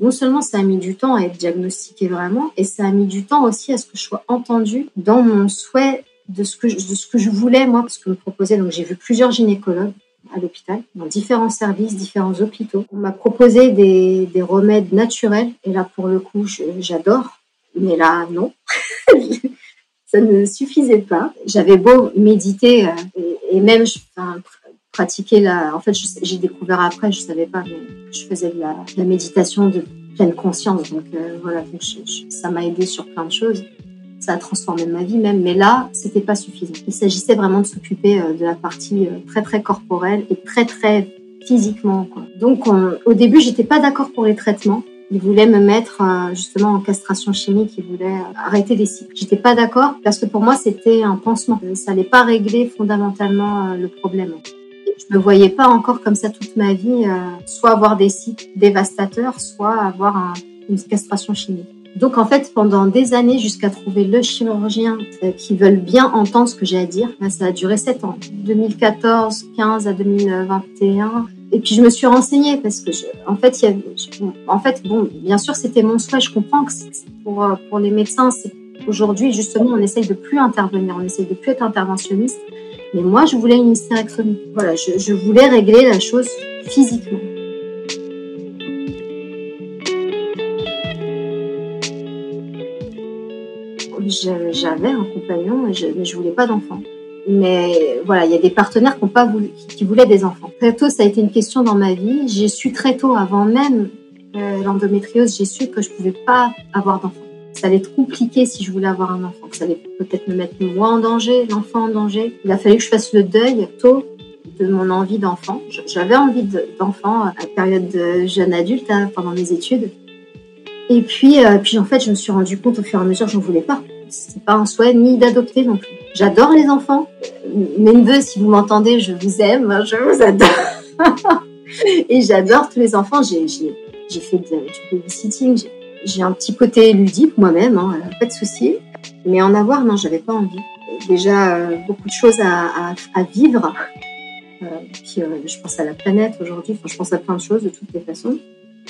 non seulement ça a mis du temps à être diagnostiqué vraiment, et ça a mis du temps aussi à ce que je sois entendue dans mon souhait de ce que je, de ce que je voulais moi, parce que me proposait. Donc j'ai vu plusieurs gynécologues à l'hôpital, dans différents services, différents hôpitaux. On m'a proposé des, des, remèdes naturels, et là, pour le coup, j'adore, mais là, non. ça ne suffisait pas. J'avais beau méditer euh, et, même pratiquer la... En fait, j'ai découvert après, je savais pas, mais je faisais de la, la méditation de pleine conscience. Donc euh, voilà, donc ça m'a aidé sur plein de choses ça a transformé ma vie même, mais là, c'était pas suffisant. Il s'agissait vraiment de s'occuper euh, de la partie euh, très très corporelle et très très physiquement. Donc, au début, j'étais pas d'accord pour les traitements. Ils voulaient me mettre euh, justement en castration chimique, ils voulaient arrêter les cycles. J'étais pas d'accord parce que pour moi, c'était un pansement. Ça n'allait pas régler fondamentalement le problème. Je me voyais pas encore comme ça toute ma vie, soit avoir des cycles dévastateurs, soit avoir un, une castration chimique. Donc en fait, pendant des années, jusqu'à trouver le chirurgien euh, qui veulent bien entendre ce que j'ai à dire, ça a duré sept ans. 2014, 15 à 2021. et puis je me suis renseignée parce que, en fait, il y a, en fait, bon, bien sûr, c'était mon souhait. Je comprends que pour pour les médecins, aujourd'hui justement, on essaye de plus intervenir, on essaye de plus être interventionniste. Mais moi, je voulais une hystérectomie. Voilà, je, je voulais régler la chose physiquement. J'avais un compagnon, mais je, je voulais pas d'enfant. Mais voilà, il y a des partenaires qui, ont pas voulaient des enfants. Très tôt, ça a été une question dans ma vie. J'ai su très tôt, avant même euh, l'endométriose, j'ai su que je pouvais pas avoir d'enfant. Ça allait être compliqué si je voulais avoir un enfant, ça allait peut-être me mettre moi en danger, l'enfant en danger. Il a fallu que je fasse le deuil tôt de mon envie d'enfant. J'avais envie d'enfant à la période de jeune adulte, hein, pendant mes études. Et puis, euh, puis en fait, je me suis rendu compte au fur et à mesure que je n'en voulais pas. C'est pas un souhait ni d'adopter non plus. J'adore les enfants. Mes neveux, si vous m'entendez, je vous aime, hein, je vous adore. et j'adore tous les enfants. J'ai fait du babysitting. J'ai un petit côté ludique moi-même, hein, pas de souci. Mais en avoir, non, j'avais pas envie. Déjà, euh, beaucoup de choses à, vivre. Euh, euh, je pense à la planète aujourd'hui. Je pense à plein de choses de toutes les façons.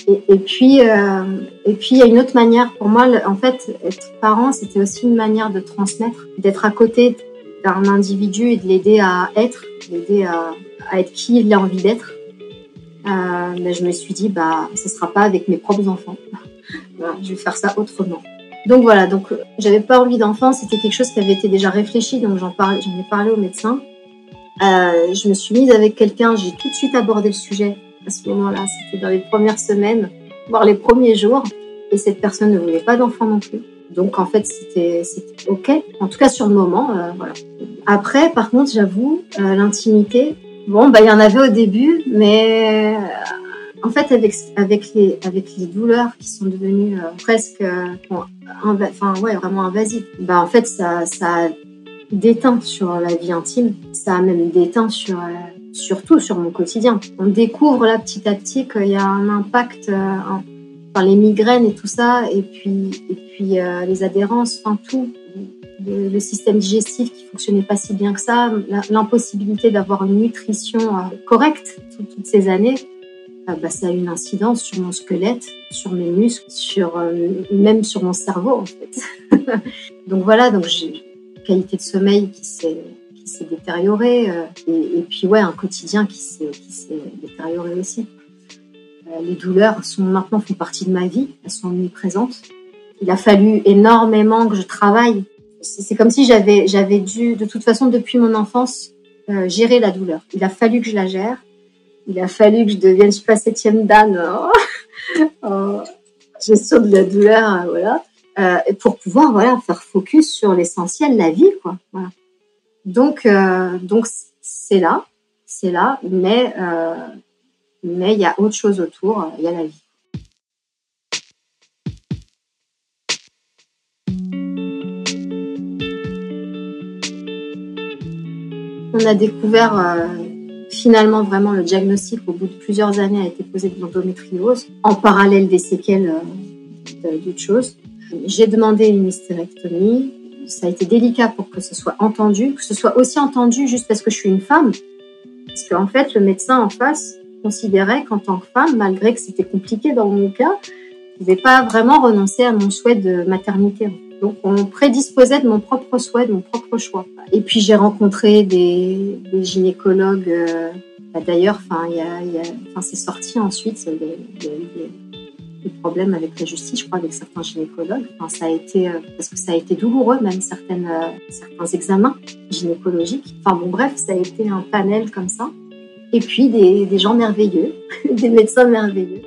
Et, puis, euh, et puis, il y a une autre manière. Pour moi, en fait, être parent, c'était aussi une manière de transmettre, d'être à côté d'un individu et de l'aider à être, l'aider à, à, être qui il a envie d'être. Euh, mais je me suis dit, bah, ce sera pas avec mes propres enfants. voilà, je vais faire ça autrement. Donc voilà, donc j'avais pas envie d'enfant, c'était quelque chose qui avait été déjà réfléchi, donc j'en parle, j'en ai parlé au médecin. Euh, je me suis mise avec quelqu'un, j'ai tout de suite abordé le sujet à ce moment-là. C'était dans les premières semaines, voire les premiers jours. Et cette personne ne voulait pas d'enfant non plus. Donc en fait, c'était OK. En tout cas, sur le moment, euh, voilà. Après, par contre, j'avoue, euh, l'intimité, bon, bah, il y en avait au début, mais euh, en fait, avec, avec, les, avec les douleurs qui sont devenues euh, presque, bon, enfin, ouais, vraiment invasives, bah, en fait, ça, ça a déteint sur la vie intime. Ça a même déteint sur surtout sur mon quotidien. On découvre là petit à petit qu'il y a un impact, euh, enfin les migraines et tout ça, et puis et puis euh, les adhérences, enfin tout, le, système digestif qui fonctionnait pas si bien que ça, l'impossibilité d'avoir une nutrition euh, correcte toutes, ces années. Bah, ça a une incidence sur mon squelette, sur mes muscles, sur même sur mon cerveau en fait. donc voilà, donc j'ai qualité de sommeil qui s'est qui s'est détérioré euh, et, puis ouais un quotidien qui s'est détérioré aussi. Euh, les douleurs sont maintenant font partie de ma vie, elles sont omniprésentes. Il a fallu énormément que je travaille. C'est comme si j'avais j'avais dû de toute façon depuis mon enfance euh, gérer la douleur. Il a fallu que je la gère. Il a fallu que je devienne je sais pas septième dan oh, gestion de la douleur voilà euh, pour pouvoir voilà faire focus sur l'essentiel la vie quoi voilà. Donc, euh, donc c'est là, c'est là, mais euh, mais il y a autre chose autour. Il y a la vie. On a découvert euh, finalement vraiment le diagnostic au bout de plusieurs années a été posé de l'endométriose en parallèle des séquelles d'autres choses. J'ai demandé une hystérectomie ça a été délicat pour que ce soit entendu, que ce soit aussi entendu juste parce que je suis une femme. Parce qu'en fait, le médecin en face considérait qu'en tant que femme, malgré que c'était compliqué dans mon cas, je ne pouvais pas vraiment renoncer à mon souhait de maternité. Donc, on prédisposait de mon propre souhait, de mon propre choix. Et puis, j'ai rencontré des, des gynécologues. Euh, bah, D'ailleurs, enfin, c'est sorti ensuite. Des problèmes avec la justice, je crois, avec certains gynécologues. Enfin, ça a été, euh, parce que ça a été douloureux, même euh, certains examens gynécologiques. Enfin bon, bref, ça a été un panel comme ça. Et puis des, gens merveilleux, des médecins merveilleux.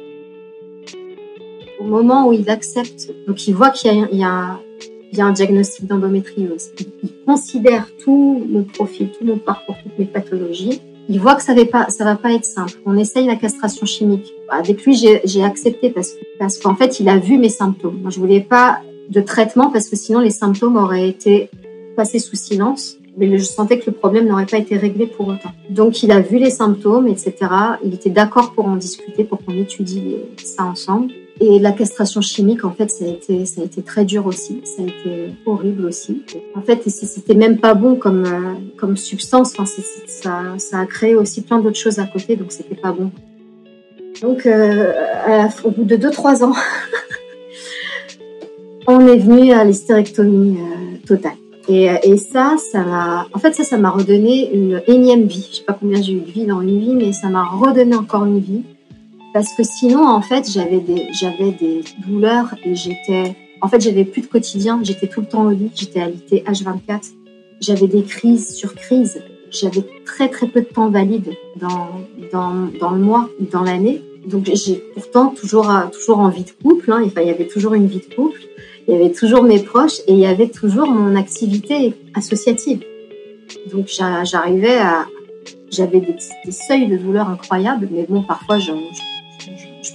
Au moment où ils acceptent, donc ils voient qu'il y, y, y, a un diagnostic d'endométriose, ils considèrent tout mon profil, tout mon parcours, toutes mes pathologies, il voit que ça va pas, ça va pas être simple. On essaye la castration chimique. Avec lui, j'ai accepté parce parce qu'en fait, il a vu mes symptômes. Moi, je voulais pas de traitement parce que sinon les symptômes auraient été passés sous silence. Mais je sentais que le problème n'aurait pas été réglé pour autant. Donc, il a vu les symptômes, etc. Il était d'accord pour en discuter, pour qu'on étudie ça ensemble. Et la castration chimique, en fait, ça a été, ça a été très dur aussi. Ça a été horrible aussi. En fait, c'était même pas bon comme, euh, comme substance. Enfin, ça, ça a créé aussi plein d'autres choses à côté, donc c'était pas bon. Donc, euh, au bout de 2-3 ans, on est venu à l'hystérectomie euh, totale. Et, et, ça, ça m'a, en fait, ça, ça m'a redonné une énième vie. Je sais pas combien j'ai eu de vie dans une vie, mais ça m'a redonné encore une vie. Parce que sinon, en fait, j'avais des, j'avais des douleurs et j'étais, en fait, j'avais plus de quotidien. J'étais tout le temps au lit. J'étais alitée H24. J'avais des crises sur crises. J'avais très très peu de temps valide dans, dans, dans le mois, dans l'année. Donc j'ai pourtant toujours, toujours envie de couple. Hein. Il y avait toujours une vie de couple. Il y avait toujours mes proches et il y avait toujours mon activité associative. Donc j'arrivais à, j'avais des, des, seuils de douleur incroyables, mais bon, parfois je, je,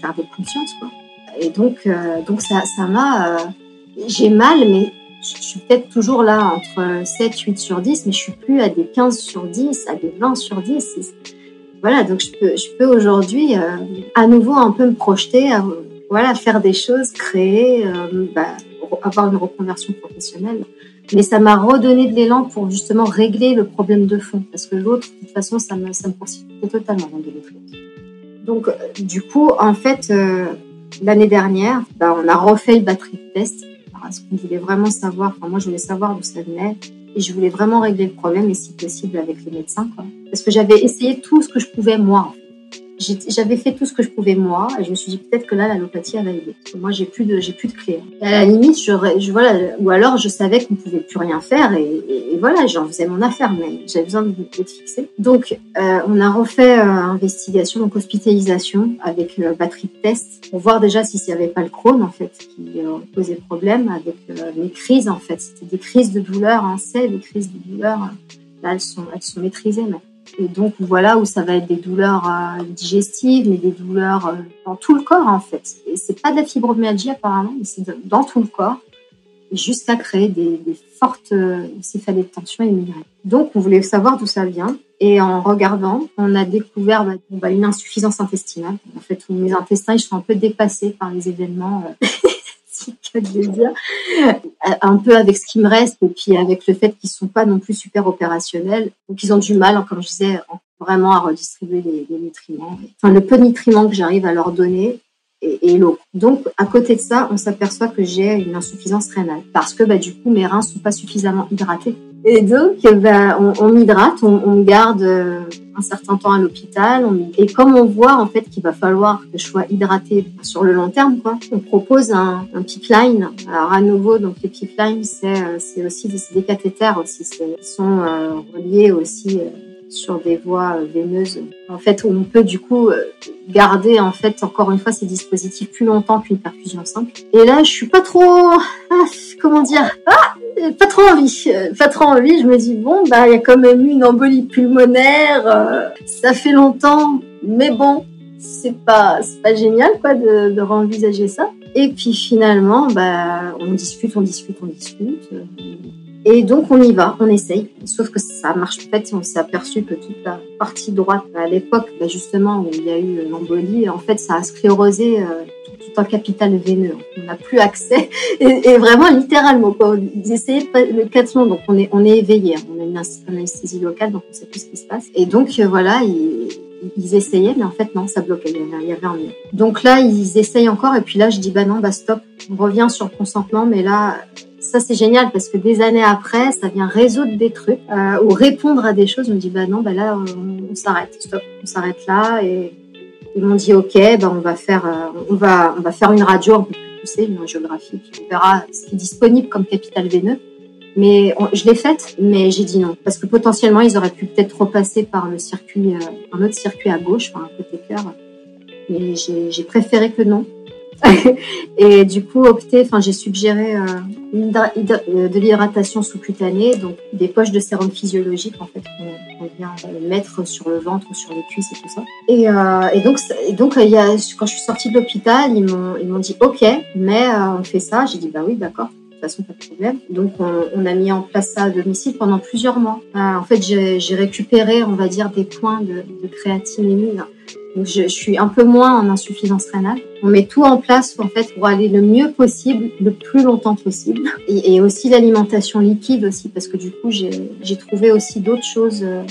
perdais conscience, quoi. Et donc, euh, donc ça, ça m'a, euh, j'ai mal, mais je suis peut-être toujours là entre 7, 8 sur 10, mais je suis plus à des 15 sur 10, à des 20 sur 10. Voilà, donc je peux, je peux aujourd'hui euh, à nouveau un peu me projeter, à, voilà, faire des choses, créer, bah, avoir une reconversion professionnelle. Mais ça m'a redonné de l'élan pour justement régler le problème de fond, parce que l'autre, de toute façon, ça me, ça me totalement dans Donc, euh, du coup, en fait, euh, l'année dernière, bah, on a refait le batterie test parce qu'on voulait vraiment savoir, enfin moi je voulais savoir d'où ça venait et je voulais vraiment régler le problème et si possible avec les médecins quoi. Parce que j'avais essayé tout ce que je pouvais moi j'avais fait tout ce que je pouvais moi et je me suis dit peut-être que là l'allopathie elle va aider. Moi j'ai plus de j'ai plus de clés. Et à la limite je, je voilà ou alors je savais qu'on pouvait plus rien faire et, voilà j'en faisais mon affaire mais j'avais besoin de me fixer. Donc euh, on a refait euh, investigation donc hospitalisation avec euh, batterie de test pour voir déjà si n'y avait pas le Crohn en fait qui euh, posait problème avec euh, les crises en fait c'était des crises de douleur hein, c'est des crises de douleur là elles sont elles sont maîtrisées mais et donc voilà où ça va être des douleurs euh, digestives, mais des douleurs euh, dans tout le corps en fait. Et c'est pas de la fibromyalgie apparemment, mais c'est dans tout le corps, jusqu'à créer des, des fortes euh, de tension et migraines. Donc on voulait savoir d'où ça vient. Et en regardant, on a découvert bah, bah, une insuffisance intestinale. En fait, mes intestins ils sont un peu dépassés par les événements. Euh, un peu avec ce qui me reste et puis avec le fait qu'ils sont pas non plus super opérationnels, donc ils ont du mal, comme je disais, vraiment à redistribuer les, nutriments. Enfin, le peu de nutriments que j'arrive à leur donner et, et l'eau. Donc, à côté de ça, on s'aperçoit que j'ai une insuffisance rénale parce que bah, du coup, mes reins sont pas suffisamment hydratés. Et donc, bah, on, on hydrate, on, on garde euh, un certain temps à l'hôpital. Et comme on voit en fait qu'il va falloir que je sois hydratée sur le long terme, quoi, on propose un, un pipeline. Alors à nouveau, donc les pipelines, c'est euh, aussi des, des cathéters aussi, ils sont euh, reliés aussi. Euh, sur des voies euh, veineuses. En fait, on peut du coup garder en fait encore une fois ces dispositifs plus longtemps qu'une perfusion simple. Et là, je suis pas trop, comment dire, ah, pas trop envie, euh, pas trop envie. Je me dis bon, bah il y a quand même eu une embolie pulmonaire, ça fait longtemps, mais bon, c'est pas, pas génial quoi de, de réenvisager ça. Et puis finalement, bah on discute, on discute, on discute. Et donc on y va, on essaye. Sauf que ça marche fait. On s'est aperçu que toute la partie droite, à l'époque, bah justement où il y a eu l'embolie, en fait, ça a sclérosé euh, tout, un capital veineux. On n'a plus accès. Et, vraiment, littéralement, quoi. Ils essayaient le cathlon, donc on est, on est éveillé. On a une anesthésie locale, donc on sait plus ce qui se passe. Et donc euh, voilà, ils, ils essayaient, mais en fait non, ça bloquait. Il y avait, un mur. Donc là, ils essayent encore. Et puis là, je dis bah non, bah stop. On revient sur consentement, mais là ça c'est génial parce que des années après, ça vient résoudre des trucs euh, ou répondre à des choses. On me dit bah non, bah là on, on s'arrête, stop, on s'arrête là et ils m'ont dit ok, bah on va faire, euh, on va, on va faire une radio un peu plus poussée, une radiographie, puis on verra ce qui est disponible comme capital veineux. Mais je l'ai faite, mais j'ai dit non parce que potentiellement ils auraient pu peut-être repasser par le circuit, euh, un autre circuit à gauche, enfin un côté cœur. Mais j'ai préféré que non et du coup, j'ai suggéré euh, euh, de l'hydratation sous-cutanée, donc des poches de sérum physiologique en fait qu'on vient mettre sur le ventre ou sur les cuisses et tout ça. Et, euh, donc, quand je suis sortie de l'hôpital, ils m'ont dit OK, mais on fait ça. J'ai dit bah oui, d'accord. De toute façon, pas de problème. Donc, on, a mis en place ça à domicile pendant plusieurs mois. En fait, j'ai récupéré, on va dire, des points de, de donc je, je, suis un peu moins en insuffisance rénale. On met tout en place en fait pour aller le mieux possible, le plus longtemps possible. Et, aussi l'alimentation liquide aussi parce que du coup j'ai trouvé aussi d'autres choses euh,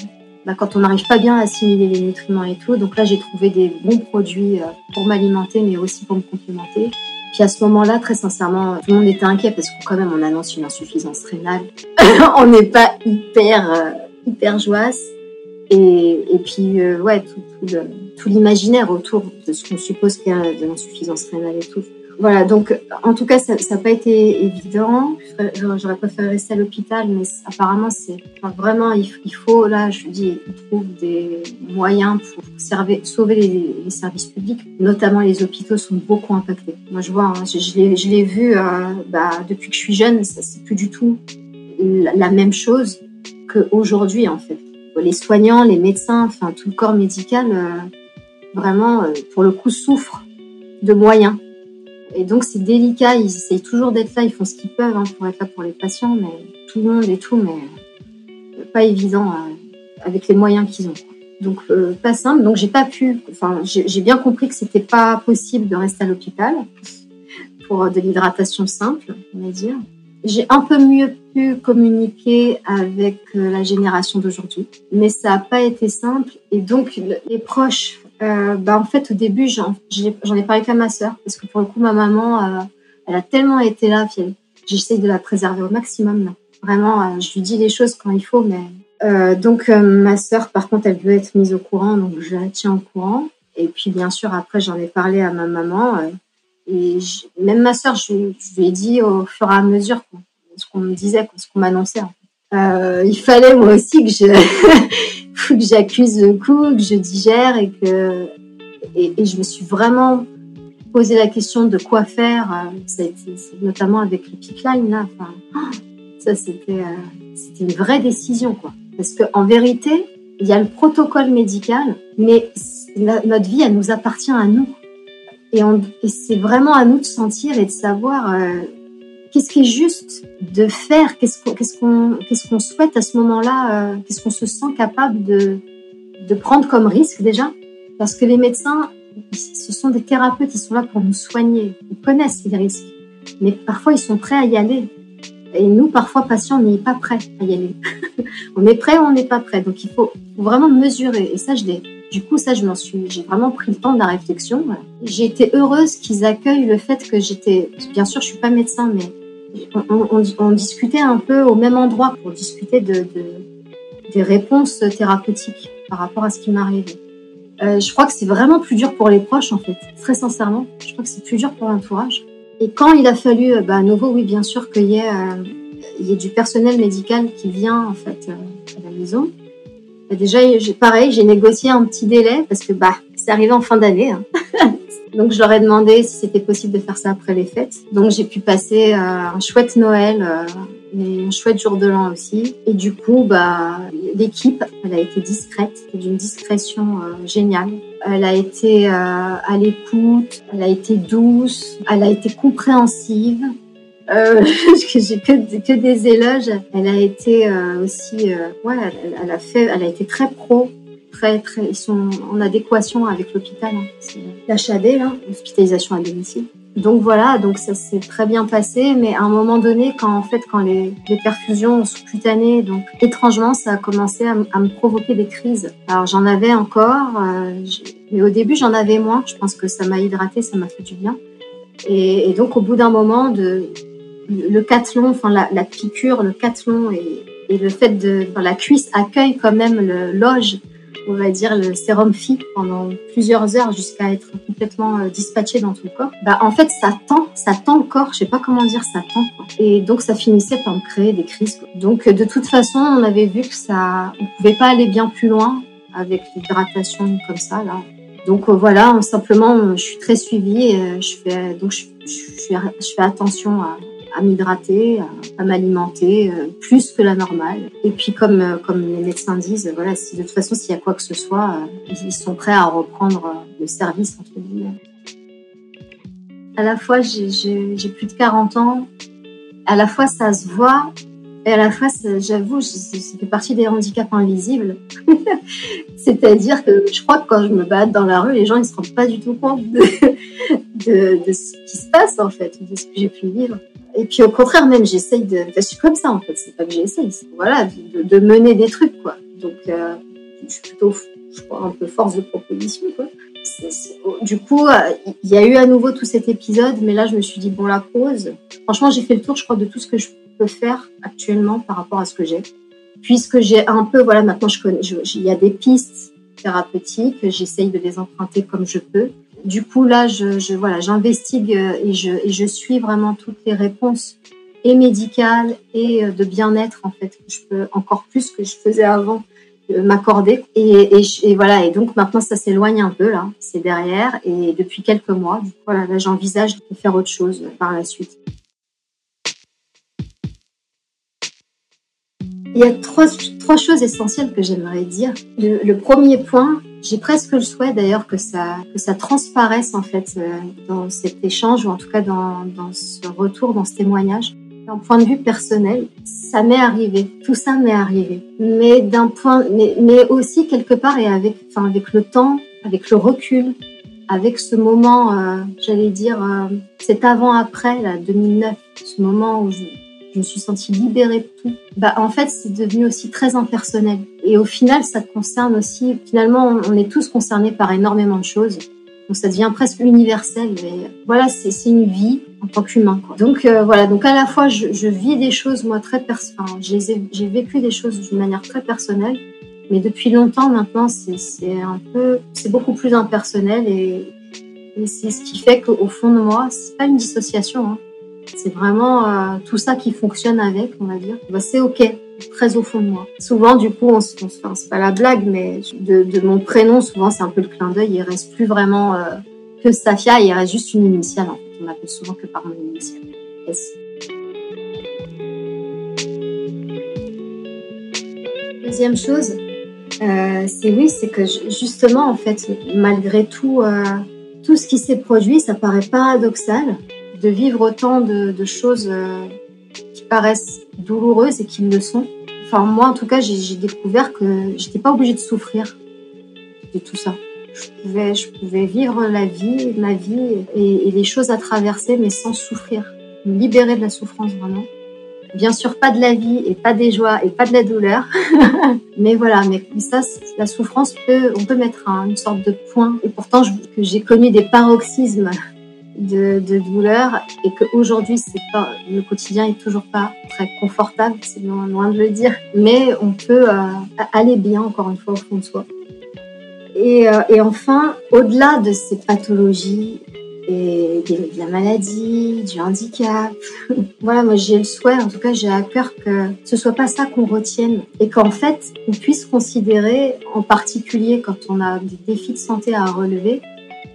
bah, quand on n'arrive pas bien à assimiler les nutriments et tout. Donc là, j'ai trouvé des bons produits euh, pour m'alimenter, mais aussi pour me complémenter. Puis à ce moment-là, très sincèrement, tout le monde était inquiet parce que quand même, on annonce une insuffisance rénale. on n'est pas hyper, euh, hyper joasse. Et, puis, euh, ouais, tout, l'imaginaire autour de ce qu'on suppose qu'il y a de l'insuffisance rénale et tout voilà, donc en tout cas, ça n'a pas été évident. J'aurais préféré rester à l'hôpital, mais apparemment, c'est vraiment, il, faut, là, je dis, on trouve des moyens pour sauver les, services publics, notamment les hôpitaux sont beaucoup impactés. Moi, je vois, hein, je, l'ai vu euh, bah, depuis que je suis jeune, c'est plus du tout la, même chose qu'aujourd'hui, en fait. Les soignants, les médecins, enfin, tout le corps médical, euh, vraiment, euh, pour le coup, souffre de moyens et donc c'est délicat, ils essayent toujours d'être là, ils font ce qu'ils peuvent hein, pour être là pour les patients, mais tout le monde et tout, mais euh, pas évident euh, avec les moyens qu'ils ont. Donc pas simple. Donc j'ai pas pu, enfin j'ai bien compris que c'était pas possible de rester à l'hôpital pour de l'hydratation simple, on va dire. J'ai un peu mieux pu communiquer avec la génération d'aujourd'hui, mais ça n'a pas été simple. Et donc les proches euh, bah, en fait, au début, j'en ai parlé qu'à ma sœur, parce que pour le coup, ma maman, euh, elle a tellement été là, j'essaye de la préserver au maximum. Vraiment, euh, je lui dis les choses quand il faut, mais euh, donc ma sœur, par contre, elle veut être mise au courant, donc je la tiens au courant. Et puis, bien sûr, après, j'en ai parlé à ma maman. Et même ma sœur, je, lui ai dit au fur et à mesure quoi, ce qu'on me disait, ce qu'on m'annonçait. il fallait moi aussi que je que j'accuse le coup, que je digère et que et, je me suis vraiment posé la question de quoi faire. Euh, ça a été, notamment avec le pipeline là. Enfin, ça c'était euh, c'était une vraie décision quoi. Parce que en vérité, il y a le protocole médical, mais notre vie elle nous appartient à nous. Et, c'est vraiment à nous de sentir et de savoir euh, qu'est-ce qui est juste de faire, qu'est-ce qu'on souhaite à ce moment-là, euh, qu'est-ce qu'on se sent capable de prendre comme risque déjà, parce que les médecins, ce sont des thérapeutes, ils sont là pour nous soigner, ils connaissent les risques, mais parfois ils sont prêts à y aller. Et nous, parfois, patients, on n'est pas prêts à y aller. on est prêt ou on n'est pas prêt. Donc, il faut, vraiment mesurer. Et ça, je. Du coup, ça, je m'en suis. J'ai vraiment pris le temps de la réflexion. J'ai été heureuse qu'ils accueillent le fait que j'étais. Bien sûr, je suis pas médecin, mais on, discutait un peu au même endroit pour discuter de, des réponses thérapeutiques par rapport à ce qui m'arrivait. Euh, je crois que c'est vraiment plus dur pour les proches, en fait, très sincèrement. Je crois que c'est plus dur pour l'entourage. Et quand il a fallu, euh, bah, à nouveau, oui, bien sûr, qu'il y, ait, euh, y ait du personnel médical qui vient, en fait, à la maison. Bah, déjà, pareil, j'ai négocié un petit délai parce que bah, c'est arrivé en fin d'année. Hein. Donc je leur ai demandé si c'était possible de faire ça après les fêtes. Donc j'ai pu passer euh, un chouette Noël euh, et un chouette jour de l'an aussi. Et du coup, bah l'équipe, elle a été discrète, d'une discrétion euh, géniale. Elle a été à l'écoute, elle a été douce, elle a été compréhensive. Euh, j'ai que, des éloges. Elle a été aussi, ouais, elle, a fait, elle a été très pro très, très, ils sont en adéquation avec l'hôpital. Hein. L'HAD, là, l'hospitalisation à domicile. Donc voilà, donc ça s'est très bien passé, mais à un moment donné, quand en fait, quand les, perfusions sous-cutanées, donc étrangement, ça a commencé à, me provoquer des crises. Alors j'en avais encore, euh, mais au début j'en avais moins. Je pense que ça m'a hydraté, ça m'a fait du bien. Et, donc au bout d'un moment, de le cathlon, enfin la, la piqûre, le cathlon et, et le fait de, enfin, la cuisse accueille quand même le loge on va dire, le sérum FI pendant plusieurs heures jusqu'à être complètement euh, dispatché dans tout le corps, bah, en fait, ça tend, ça tend le corps, je sais pas comment dire, ça tend. Et donc, ça finissait par me créer des crises. Donc, de toute façon, on avait vu que ça, on pouvait pas aller bien plus loin avec l'hydratation comme ça, là. Donc, euh, voilà, simplement, je suis très suivie, euh, je fais, donc, je, je, je fais attention à, à m'hydrater, à, m'alimenter euh, plus que la normale. Et puis comme euh, comme les médecins disent, voilà, si de toute façon s'il y a quoi que ce soit, euh, ils sont prêts à reprendre le service entre guillemets. À la fois j'ai plus de 40 ans, à la fois ça se voit et à la fois, j'avoue, ça fait partie des handicaps invisibles. C'est-à-dire que je crois que quand je me bats dans la rue, les gens ils se rendent pas du tout compte de, de, de ce qui se passe en fait, de ce que j'ai pu vivre. Et puis au contraire, même j'essaye de. je suis comme ça en fait. C'est pas que j'essaye, voilà, de, de, mener des trucs quoi. Donc euh, je suis plutôt, je crois, un peu force de proposition. Quoi. Du coup, il y a eu à nouveau tout cet épisode, mais là, je me suis dit, bon, la pause. Franchement, j'ai fait le tour, je crois, de tout ce que je peux faire actuellement par rapport à ce que j'ai. Puisque j'ai un peu, voilà, maintenant, je connais, il y a des pistes thérapeutiques, j'essaye de les emprunter comme je peux. Du coup, là, je, je voilà, j'investigue euh, et je, et je suis vraiment toutes les réponses et médicales et euh, de bien-être, en fait, que je peux encore plus que je faisais avant m'accorder. Et, et, voilà, et donc maintenant ça s'éloigne un peu là, c'est derrière. Et depuis quelques mois, voilà, là j'envisage de faire autre chose par la suite. Il y a trois, trois choses essentielles que j'aimerais dire. Le, premier point, j'ai presque le souhait d'ailleurs que ça, que ça transparaisse en fait euh, dans cet échange ou en tout cas dans, dans ce retour, dans ce témoignage. D'un point de vue personnel, ça m'est arrivé. Tout ça m'est arrivé. Mais d'un point, mais, mais aussi quelque part et avec, enfin, avec le temps, avec le recul, avec ce moment, euh, j'allais dire, euh, cet avant-après, là, 2009, ce moment où je, je, me suis sentie libérée de tout. Bah, en fait, c'est devenu aussi très impersonnel. Et au final, ça concerne aussi, finalement, on est tous concernés par énormément de choses. Donc ça devient presque universel. Mais voilà, c'est une vie en tant qu'humain. Donc euh, voilà, donc à la fois je, je, vis des choses moi très personnelles. J'ai vécu des choses d'une manière très personnelle, mais depuis longtemps maintenant c'est un peu, c'est beaucoup plus impersonnel et, et c'est ce qui fait qu'au fond de moi, c'est pas une dissociation. Hein. C'est vraiment euh, tout ça qui fonctionne avec, on va dire. Bah, c'est ok très au fond de moi. Souvent, du coup, on, se enfin, c'est pas la blague, mais de, de mon prénom, souvent, c'est un peu le clin d'œil. Il reste plus vraiment euh, que Safia, il reste juste une initiale. En fait. On m'appelle souvent que par mon initiale. Deuxième chose, euh, c'est oui, c'est que justement, en fait, malgré tout, euh, tout ce qui s'est produit, ça paraît paradoxal de vivre autant de, choses euh, qui paraissent douloureuses et qui le sont. Enfin, moi, en tout cas, j'ai découvert que j'étais pas obligée de souffrir de tout ça. Je pouvais, je pouvais vivre la vie, ma vie et, les choses à traverser, mais sans souffrir. Me libérer de la souffrance, vraiment. Bien sûr, pas de la vie et pas des joies et pas de la douleur. mais voilà, mais ça, la souffrance peut, on peut mettre une sorte de point. Et pourtant, j'ai connu des paroxysmes de, de douleur et qu'aujourd'hui c'est pas le quotidien est toujours pas très confortable, c'est loin, loin, de le dire, mais on peut euh, aller bien encore une fois au fond de soi. Et, euh, et enfin, au-delà de ces pathologies et de, la maladie, du handicap, voilà, moi j'ai le souhait, en tout cas j'ai à cœur que ce soit pas ça qu'on retienne et qu'en fait on puisse considérer, en particulier quand on a des défis de santé à relever,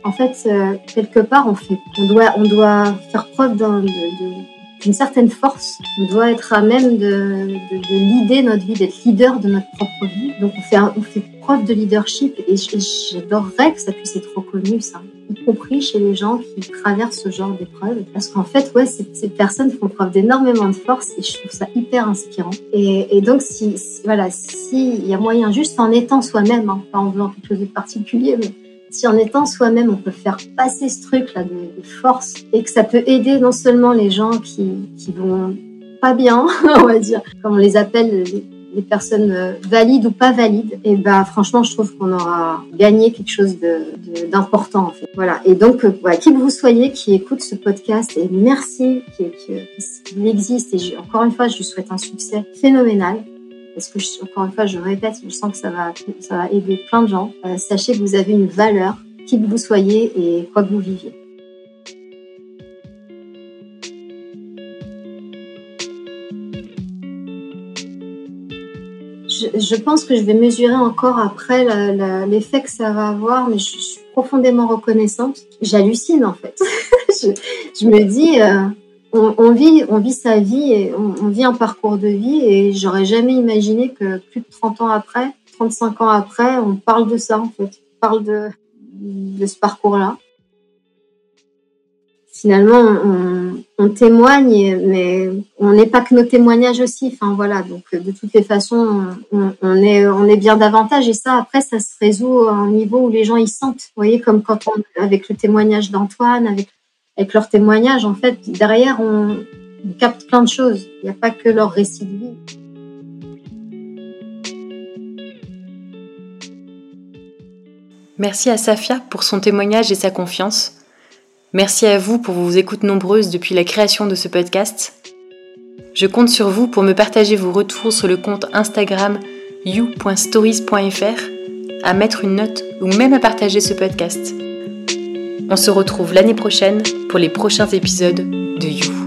en fait, euh, quelque part, on, fait, on, doit, on doit faire preuve d'une certaine force. On doit être à même de, de, de notre vie, d'être leader de notre propre vie. Donc, on fait, on fait preuve de leadership et j'adorerais que ça puisse être reconnu, ça, y compris chez les gens qui traversent ce genre d'épreuves. Parce qu'en fait, ouais, ces, personnes font preuve d'énormément de force et je trouve ça hyper inspirant. Et, donc, si, voilà, s'il y a moyen, juste en étant soi-même, hein, pas en faisant quelque chose de particulier, mais si en étant soi-même, on peut faire passer ce truc-là de, de, force et que ça peut aider non seulement les gens qui, qui vont pas bien, on va dire, comme on les appelle, les, personnes euh, valides ou pas valides, et ben franchement, je trouve qu'on aura gagné quelque chose d'important en fait. Voilà. Et donc, euh, voilà, qui que vous soyez qui écoute ce podcast, et merci qu'il existe. Et encore une fois, je lui souhaite un succès phénoménal parce que, encore une fois, je répète, je sens que ça va, ça va aider plein de gens. Euh, sachez que vous avez une valeur, qui que vous soyez et quoi que vous viviez. Je, pense que je vais mesurer encore après l'effet que ça va avoir, mais je, suis profondément reconnaissante. J'hallucine en fait. je, je, me dis, euh, on, on, vit, on vit sa vie et on, on, vit un parcours de vie et j'aurais jamais imaginé que plus de 30 ans après, 35 ans après, on parle de ça en fait, on parle de, de ce parcours-là. Finalement, on, on, témoigne, mais on n'est pas que nos témoignages aussi. Enfin voilà, donc de toutes les façons, on, est, on est bien davantage et ça après, ça se résout à un niveau où les gens y sentent. Vous voyez, comme quand on, avec le témoignage d'Antoine, avec avec leurs témoignages, en fait, derrière, on, on capte plein de choses. Il n'y a pas que leur récit de vie. Merci à Safia pour son témoignage et sa confiance. Merci à vous pour vos écoutes nombreuses depuis la création de ce podcast. Je compte sur vous pour me partager vos retours sur le compte Instagram you.stories.fr, à mettre une note ou même à partager ce podcast. On se retrouve l'année prochaine pour les prochains épisodes de You.